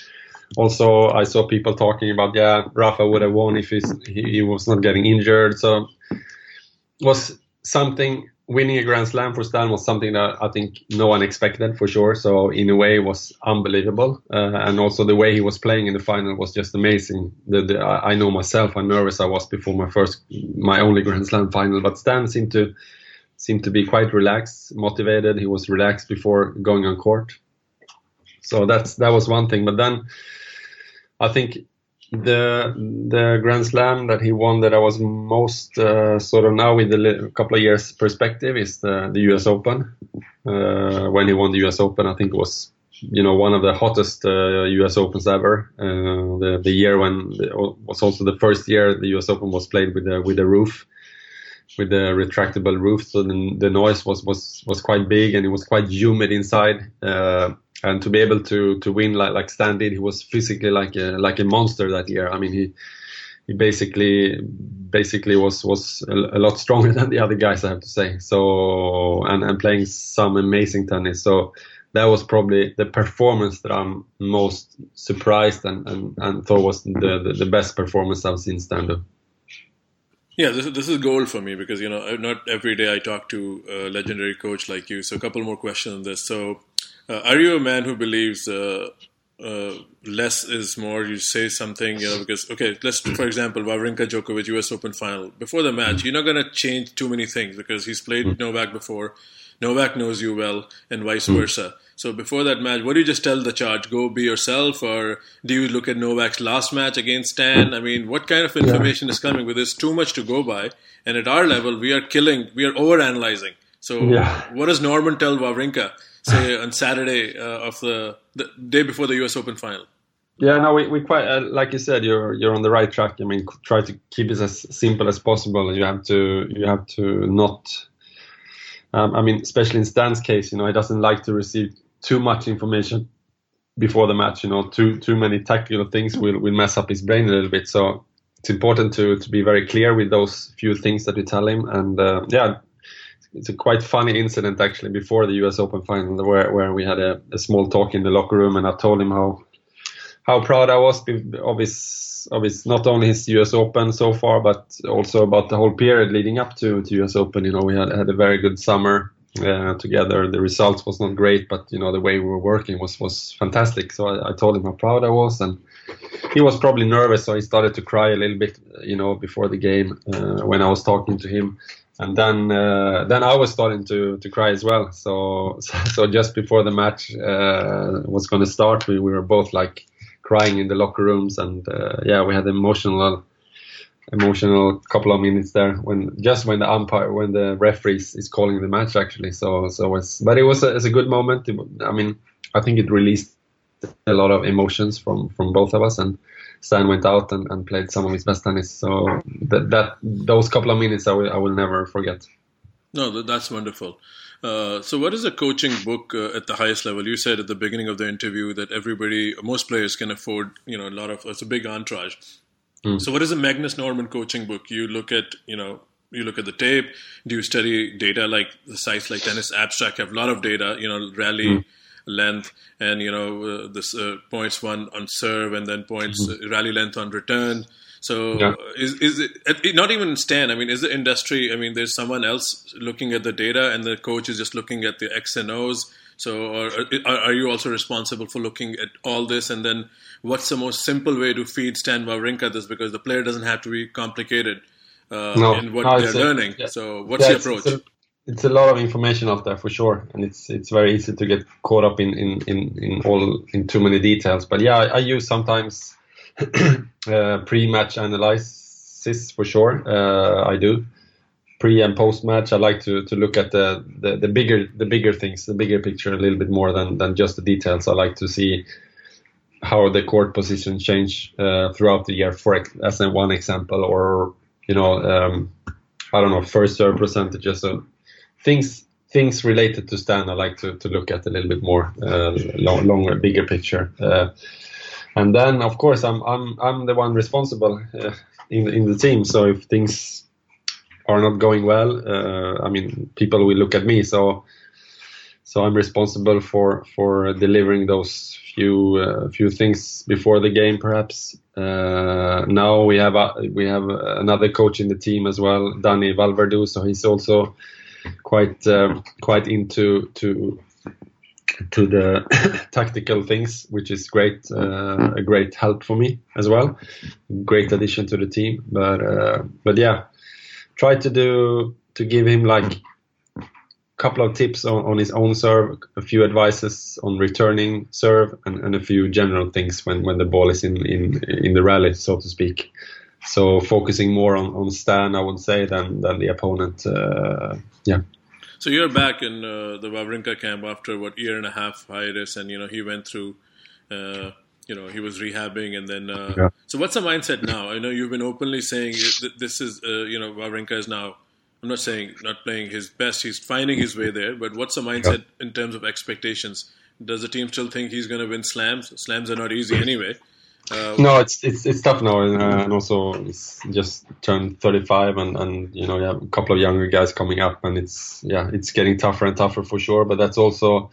also I saw people talking about yeah Rafa would have won if he, he was not getting injured, so was something winning a Grand Slam for Stan was something that I think no one expected for sure. So in a way, it was unbelievable, uh, and also the way he was playing in the final was just amazing. The, the, I know myself how nervous I was before my first, my only Grand Slam final, but Stan seemed to seemed to be quite relaxed, motivated. He was relaxed before going on court. So that's that was one thing. But then I think the the Grand Slam that he won that I was most uh, sort of now with a couple of years perspective is the, the U.S. Open. Uh, when he won the U.S. Open, I think it was you know one of the hottest uh, U.S. Opens ever. Uh, the the year when was also the first year the U.S. Open was played with the with a roof. With the retractable roof, so the, the noise was, was was quite big and it was quite humid inside uh, and to be able to to win like like Stan did, he was physically like a like a monster that year. I mean, he he basically basically was was a, lot stronger than the other guys, I have to say. So and and playing some amazing tennis. So that was probably the performance that I'm most surprised and and, and thought was the, the, the best performance I've seen Stan do. Yeah, this, this is gold for me because you know not every day I talk to a legendary coach like you. So a couple more questions on this. So uh, are you a man who believes uh, uh, less is more. You say something, you know, because okay, let's for example, Wawrinka Djokovic U.S. Open final. Before the match, you're not going to change too many things because he's played mm. Novak before. Novak knows you well, and vice mm. versa. So before that match, what do you just tell the charge? Go be yourself, or do you look at Novak's last match against Stan? I mean, what kind of information yeah. is coming? With there's too much to go by, and at our level, we are killing, we are over analyzing. So yeah. what does Norman tell Wawrinka? Say on Saturday uh, of the, the day before the U.S. Open final. Yeah, no, we, we quite uh, like you said, you're you're on the right track. I mean, try to keep it as simple as possible. You have to you have to not. Um, I mean, especially in Stan's case, you know, he doesn't like to receive too much information before the match. You know, too too many tactical things will will mess up his brain a little bit. So it's important to to be very clear with those few things that you tell him. And uh, yeah, it's a quite funny incident actually before the U.S. Open final where where we had a, a small talk in the locker room and I told him how how proud I was of his of his not only his U.S. Open so far but also about the whole period leading up to to U.S. Open. You know, we had had a very good summer. Uh, together. The results was not great, but you know the way we were working was was fantastic. So I, I, told him how proud I was, and he was probably nervous, so he started to cry a little bit, you know, before the game uh, when I was talking to him and then uh, then I was starting to to cry as well. So so just before the match uh, was going to start, we, we were both like crying in the locker rooms, and uh, yeah, we had emotional emotional couple of minutes there when just when the umpire when the referee is calling the match actually. So so it's but it was a, it's a good moment. I mean, I think it released a lot of emotions from from both of us and Stan went out and, and played some of his best tennis. So that, that those couple of minutes I will, I will never forget. No, that's wonderful. Uh, so, what is a coaching book uh, at the highest level? You said at the beginning of the interview that everybody, most players can afford, you know, a lot of. It's a big entourage. Mm. So, what is a Magnus Norman coaching book? You look at, you know, you look at the tape. Do you study data like the sites like Tennis Abstract have a lot of data? You know, rally. Mm length and you know uh, this uh, points one on serve and then points mm-hmm. Uh, rally length on return so yeah. is is it not even Stan? I mean, is the industry? I mean, there's someone else looking at the data, and the coach is just looking at the X and O's. So, or, are, are you also responsible for looking at all this? And then, what's the most simple way to feed Stan Wawrinka this? Because the player doesn't have to be complicated uh, no, in what no, they're learning. Yeah. So, what's yeah, the approach? it's a lot of information out there for sure, and it's it's very easy to get caught up in in in, in all in too many details. But yeah, I, I use sometimes uh, pre-match analysis for sure. Uh, I do pre and post match. I like to to look at the, the the bigger the bigger things, the bigger picture a little bit more than than just the details. I like to see how the court position change uh, throughout the year. For as one example, or you know. Um, I don't know, first serve percentages. So things things related to Stan I like to, to look at a little bit more uh, long, longer, bigger picture. Uh, and then of course I'm I'm I'm the one responsible uh, in in the team. So if things are not going well, uh, I mean people will look at me. So so I'm responsible for for delivering those few uh, few things before the game, perhaps. Uh, now we have a, we have another coach in the team as well, Dani Vallverdu. So he's also quite um, quite into to to the tactical things, which is great, uh, a great help for me as well. Great addition to the team, but uh, but yeah, try to do to give him like a couple of tips on, on his own serve, a few advices on returning serve, and, and a few general things when, when the ball is in, in in the rally, so to speak. So focusing more on, on Stan, I would say, than than the opponent. Uh, yeah. So you're back in uh, the Wawrinka camp after what year and a half hiatus, and you know he went through. Uh, you know he was rehabbing, and then. Uh, yeah. So what's the mindset now? I know you've been openly saying this is uh, you know Wawrinka is now. I'm not saying not playing his best. He's finding his way there. But what's the mindset yeah. in terms of expectations? Does the team still think he's going to win slams? Slams are not easy anyway. Uh, no, it's it's it's tough now, and, uh, and, also it's just turned 35, and and you know you have a couple of younger guys coming up, and it's yeah, it's getting tougher and tougher for sure. But that's also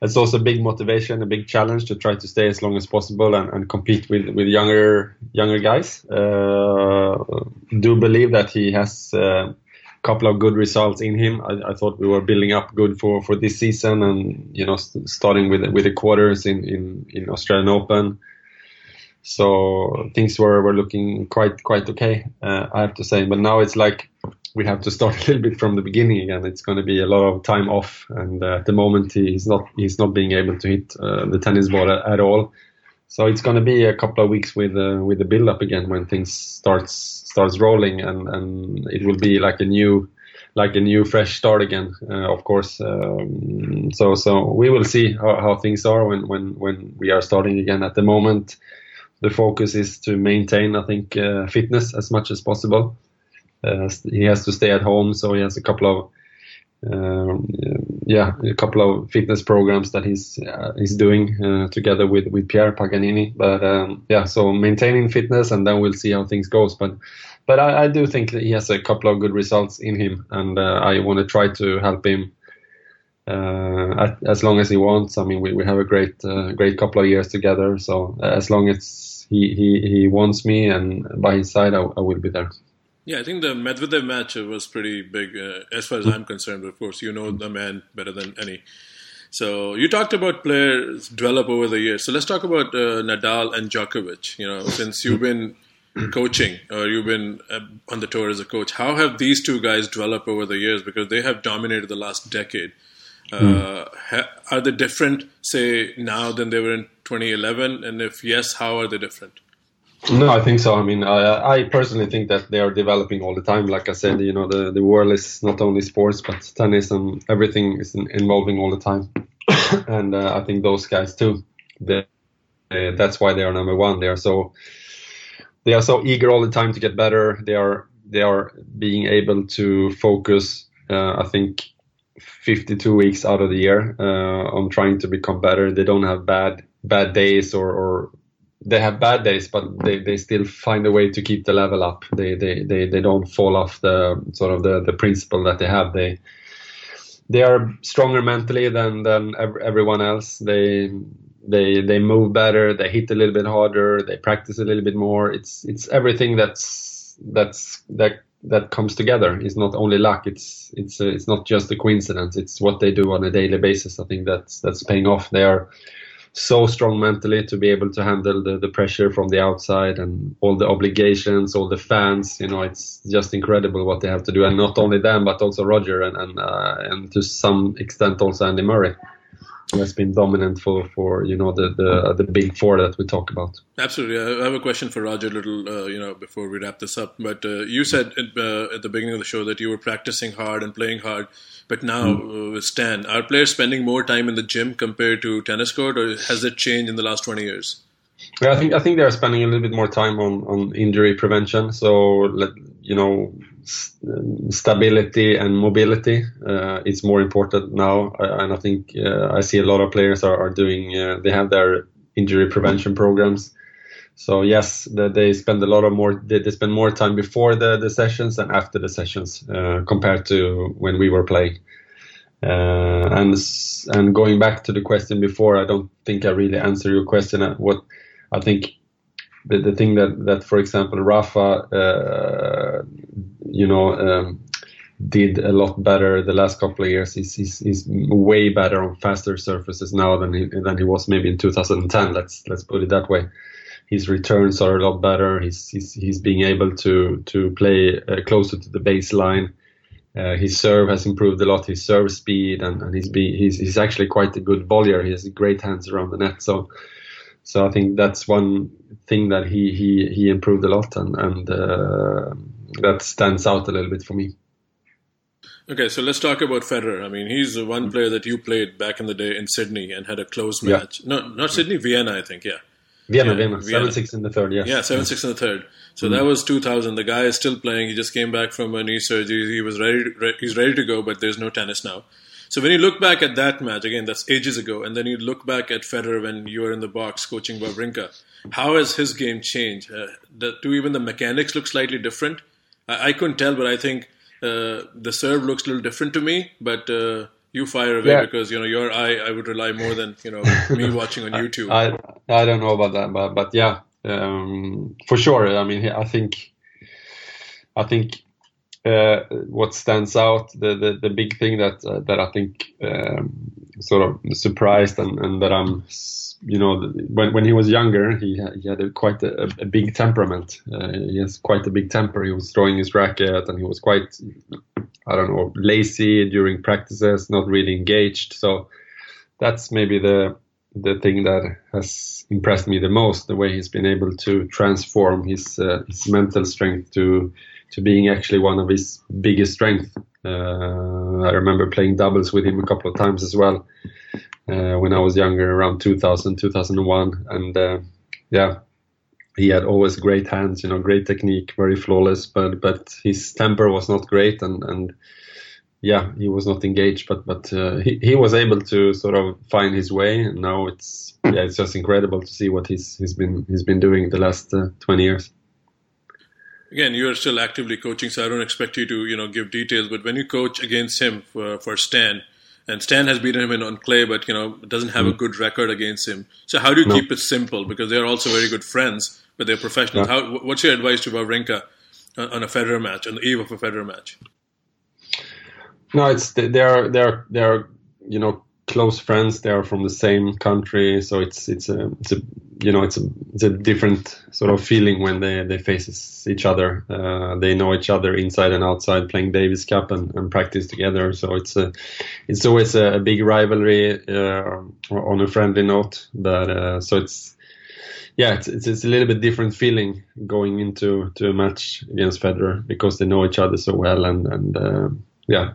that's also a big motivation, a big challenge to try to stay as long as possible and, and compete with with younger younger guys. Uh, do believe that he has a couple of good results in him. I, I, thought we were building up good for, for this season, and you know, st- starting with with the quarters in in, in Australian Open. So things were, were looking quite quite okay, uh, I have to say. But now it's like we have to start a little bit from the beginning again. It's going to be a lot of time off, and uh, at the moment he's not he's not being able to hit uh, the tennis ball at, at, all. So it's going to be a couple of weeks with uh, with the build up again when things starts starts rolling, and, and it will be like a new like a new fresh start again. Uh, of course, um, so so we will see how, how things are when when when we are starting again. At the moment, the focus is to maintain, I think, uh, fitness as much as possible. Uh, he has to stay at home, so he has a couple of um, yeah, a couple of fitness programs that he's uh, he's doing uh, together with with Pierre Paganini. But um, yeah, so maintaining fitness, and then we'll see how things goes. But but I, I do think that he has a couple of good results in him, and uh, I want to try to help him uh, as long as he wants. I mean, we, we have a great uh, great couple of years together, so as long as he he, he wants me and by his side, I, I will be there. Yeah, I think the Medvedev match was pretty big uh, as far as I'm concerned. Of course, you know the man better than any. So you talked about players develop over the years. So let's talk about uh, Nadal and Djokovic. You know, since you've been coaching or you've been uh, on the tour as a coach, how have these two guys developed over the years? Because they have dominated the last decade. Mm. Ha- are they different, say, now than they were in 2011? And if yes, how are they different? No, I think so. I mean, I, I personally think that they are developing all the time. Like I said, you know, the, the world is not only sports, but tennis and everything is involving all the time. and uh, I think those guys too. They, uh, that's why they are number one. They are so they are so eager all the time to get better. They are they are being able to focus. Uh, I think 52 weeks out of the year uh, on trying to become better. They don't have bad bad days or, or they have bad days, but they, they still find a way to keep the level up. They they, they, they don't fall off the sort of the, the principle that they have. They they are stronger mentally than than everyone else. They they they move better. They hit a little bit harder. They practice a little bit more. It's it's everything that's that's that that comes together. It's not only luck. It's it's uh, it's not just a coincidence. It's what they do on a daily basis. I think that's that's paying off. They are so strong mentally to be able to handle the, the pressure from the outside and all the obligations, all the fans. You know, it's just incredible what they have to do, and not only them, but also Roger and and uh, and to some extent also Andy Murray has been dominant for, for you know the, the the big four that we talk about. Absolutely, I have a question for Roger, little uh, you know before we wrap this up. But uh, you said at, uh, at, the beginning of the show that you were practicing hard and playing hard, but now mm. with Stan, are players spending more time in the gym compared to tennis court, or has it changed in the last twenty years? Yeah, I think I think they are spending a little bit more time on, on injury prevention. So you know, stability and mobility uh, is more important now, and I think uh, I see a lot of players are, are doing. Uh, they have their injury prevention programs. So yes, the, they spend a lot of more. They, they, spend more time before the, the sessions and after the sessions uh, compared to when we were playing. Uh, and and going back to the question before, I don't think I really answer your question. Uh, what I think the, the thing that, that, for example, Rafa, uh, you know, um, did a lot better the last couple of years. He's, he's, he's, way better on faster surfaces now than he, than he was maybe in 2010. Let's let's put it that way. His returns are a lot better. He's he's, he's being able to to play uh, closer to the baseline. Uh, his serve has improved a lot. His serve speed and, and he's, be, he's he's actually quite a good volleyer. He has great hands around the net. So so I think that's one thing that he he he improved a lot, and and uh, that stands out a little bit for me. Okay, so let's talk about Federer. I mean, he's the one player that you played back in the day in Sydney and had a close match. Yeah. No, not Sydney, Vienna, I think. Yeah. Vienna, yeah, Vienna, seven six in the third. Yes. Yeah, seven six in the third. So mm-hmm. that was 2000. The guy is still playing. He just came back from a knee surgery. He was ready. He's ready to go, but there's no tennis now. So when you look back at that match, again, that's ages ago, and then you look back at Federer when you were in the box coaching Wawrinka, how has his game changed? Uh, the, do even the mechanics look slightly different? I, I couldn't tell, but I think uh, the serve looks a little different to me. But uh, you fire away yeah. because you know your eye. I would rely more than you know me watching on YouTube. I I don't know about that, but but yeah, um, for sure. I mean, I think I think uh, what stands out, the, the, the big thing that uh, that I think um, sort of surprised and, and that I'm, you know, when when he was younger, he he had a, quite a, a, big temperament. Uh, he has quite a big temper. He was throwing his racket and he was quite, I don't know, lazy during practices, not really engaged. So that's maybe the the thing that has impressed me the most, the way he's been able to transform his uh, his mental strength to to being actually one of his biggest strengths. Uh, I remember playing doubles with him a couple of times as well when I was younger, around 2000, 2001, and uh, yeah, he had always great hands, you know, great technique, very flawless, but but his temper was not great, and and yeah, he was not engaged, but but uh, he he was able to sort of find his way, and now it's yeah, it's just incredible to see what he's he's been he's been doing the last uh, 20 years. Again, you are still actively coaching, so I don't expect you to, you know, give details. But when you coach against him for, for Stan, and Stan has beaten him in, on clay, but you know doesn't have mm. a good record against him. So how do you no. keep it simple? Because they are also very good friends, but they're professionals. Yeah. How, what's your advice to Wawrinka on a Federer match, on the eve of a Federer match? No, it's they're they're they're you know close friends. They are from the same country, so it's it's a it's a you know it's a it's a different sort of feeling when they they face each other. Uh, they know each other inside and outside, playing Davis Cup and, and practice together. So it's a it's always a, big rivalry uh, on a friendly note. But uh, so it's yeah, it's, it's, it's a little bit different feeling going into to a match against Federer because they know each other so well and and uh, yeah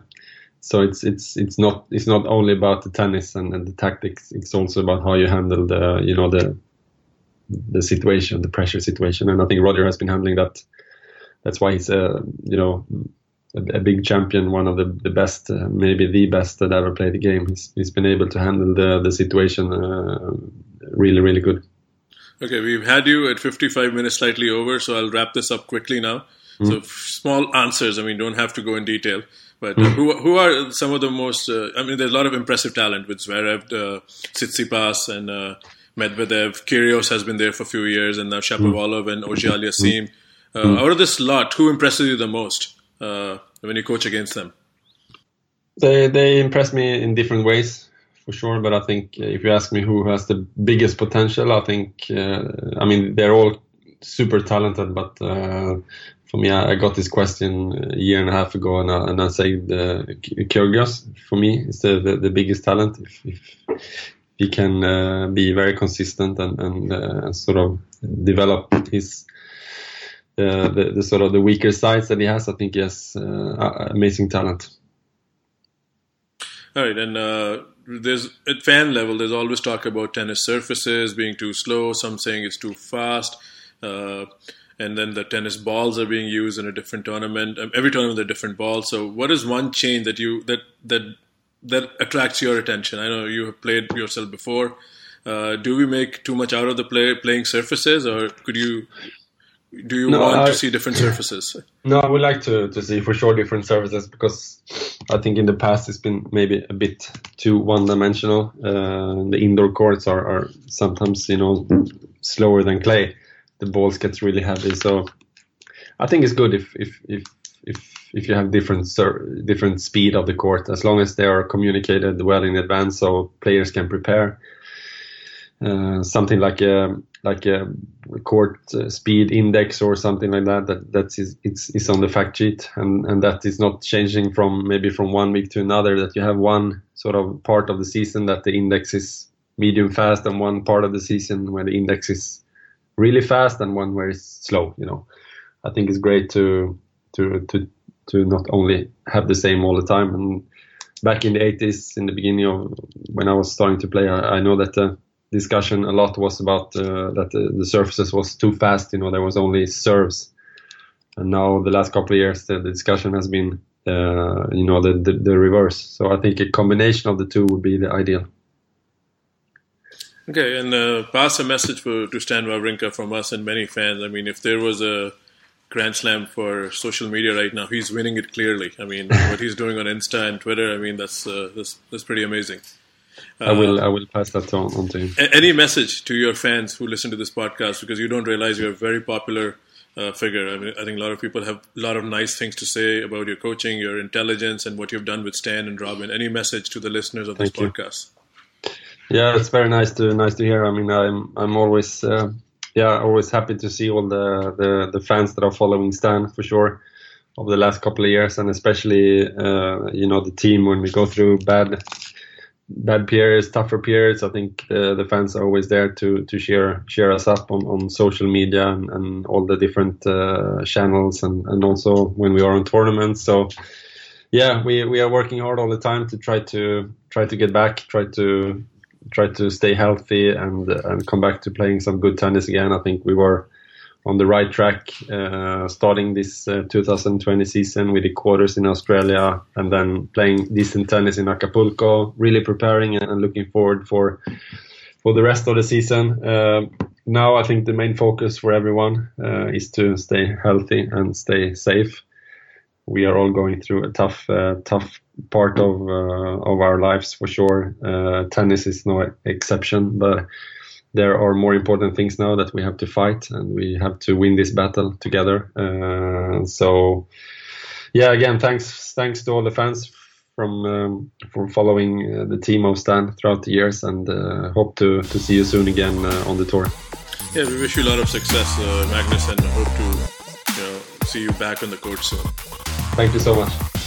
so it's it's it's not it's not only about the tennis and, and, the tactics. It's also about how you handle the you know the the situation, the pressure situation. And I think Roger has been handling that. That's why he's a you know a, a big champion, one of the the best, uh, maybe the best that ever played the game. He's he's been able to handle the the situation uh, really really good. Okay, we've had you at 55 minutes, slightly over, so I'll wrap this up quickly now. Mm. So small answers. I mean, don't have to go in detail. But uh, who who are some of the most? Uh, I mean, there's a lot of impressive talent with Zverev, uh, Tsitsipas, and uh, Medvedev. Kyrgios has been there for a few years, and now Shapovalov and Auger-Aliassime. Uh, mm. Out of this lot, who impresses you the most uh, when you coach against them? They they impress me in different ways, for sure. But I think if you ask me who has the biggest potential, I think I mean they're all super talented, but for me, I, got this question a year and a half ago, and I, and I said uh, Kyrgios for me is the, the, the biggest talent. If, if he can uh, be very consistent and, and uh, sort of develop his uh, the, the, sort of the weaker sides that he has, I think he has uh, amazing talent. All right, and uh, there's at fan level, there's always talk about tennis surfaces being too slow. Some saying it's too fast. Uh, and then the tennis balls are being used in a different tournament. Um, every tournament, they're different balls. So, what is one change that you that that that attracts your attention? I know you have played yourself before. Uh, do we make too much out of the play, playing surfaces, or could you do you no, want I, to see different surfaces? No, I would like to, to see for sure different surfaces because I think in the past it's been maybe a bit too one dimensional. Uh, the indoor courts are, are sometimes you know slower than clay the balls gets really heavy. So I think it's good if if if if if you have different different speed of the court, as long as they are communicated well in advance, so players can prepare. Uh, something like a like a court uh, speed index or something like that that that is it's, it's on the fact sheet and and that is not changing from maybe from one week to another that you have one sort of part of the season that the index is medium fast and one part of the season where the index is really fast and one where it's slow. You know, I think it's great to to to to not only have the same all the time. And back in the 80s, in the beginning of when I was starting to play, I, I know that the discussion a lot was about uh, that the, the, surfaces was too fast. You know, there was only serves, and now the last couple of years, the, the discussion has been. Uh, you know the, the the reverse. So I think a combination of the two would be the ideal. Okay, and uh, pass a message for, to Stan Wawrinka from us and many fans. I mean, if there was a Grand Slam for social media right now, he's winning it clearly. I mean, what he's doing on Insta and Twitter, I mean, that's uh, that's, that's pretty amazing. Uh, I will I will pass that on, on to him. Any message to your fans who listen to this podcast because you don't realize you're a very popular uh, figure. I mean, I think a lot of people have a lot of nice things to say about your coaching, your intelligence, and what you've done with Stan and Robin. Any message to the listeners of this Thank podcast? Yeah, it's very nice to nice to hear. I mean, I'm I'm always uh, yeah always happy to see all the, the the fans that are following Stan for sure over the last couple of years, and especially uh, you know the team when we go through bad bad periods, tougher periods. I think uh, the fans are always there to to cheer cheer us up on, on social media and, and all the different uh, channels, and, and also when we are on tournaments. So yeah, we we are working hard all the time to try to try to get back, try to try to stay healthy and and come back to playing some good tennis again. I think we were on the right track uh, starting this uh, 2020 season with the quarters in Australia and then playing decent tennis in Acapulco, really preparing and looking forward for for the rest of the season. Uh, now I think the main focus for everyone uh, is to stay healthy and stay safe. We are all going through a tough, uh, tough part of uh, of our lives for sure. tennis is no exception, but there are more important things now that we have to fight and we have to win this battle together. Uh, so, yeah, again, thanks thanks to all the fans from um, for following uh, the team of Stan throughout the years, and uh, hope to to see you soon again uh, on the tour. Yeah, we wish you a lot of success, uh, Magnus, and hope to you know see you back on the court soon. Thank you so much.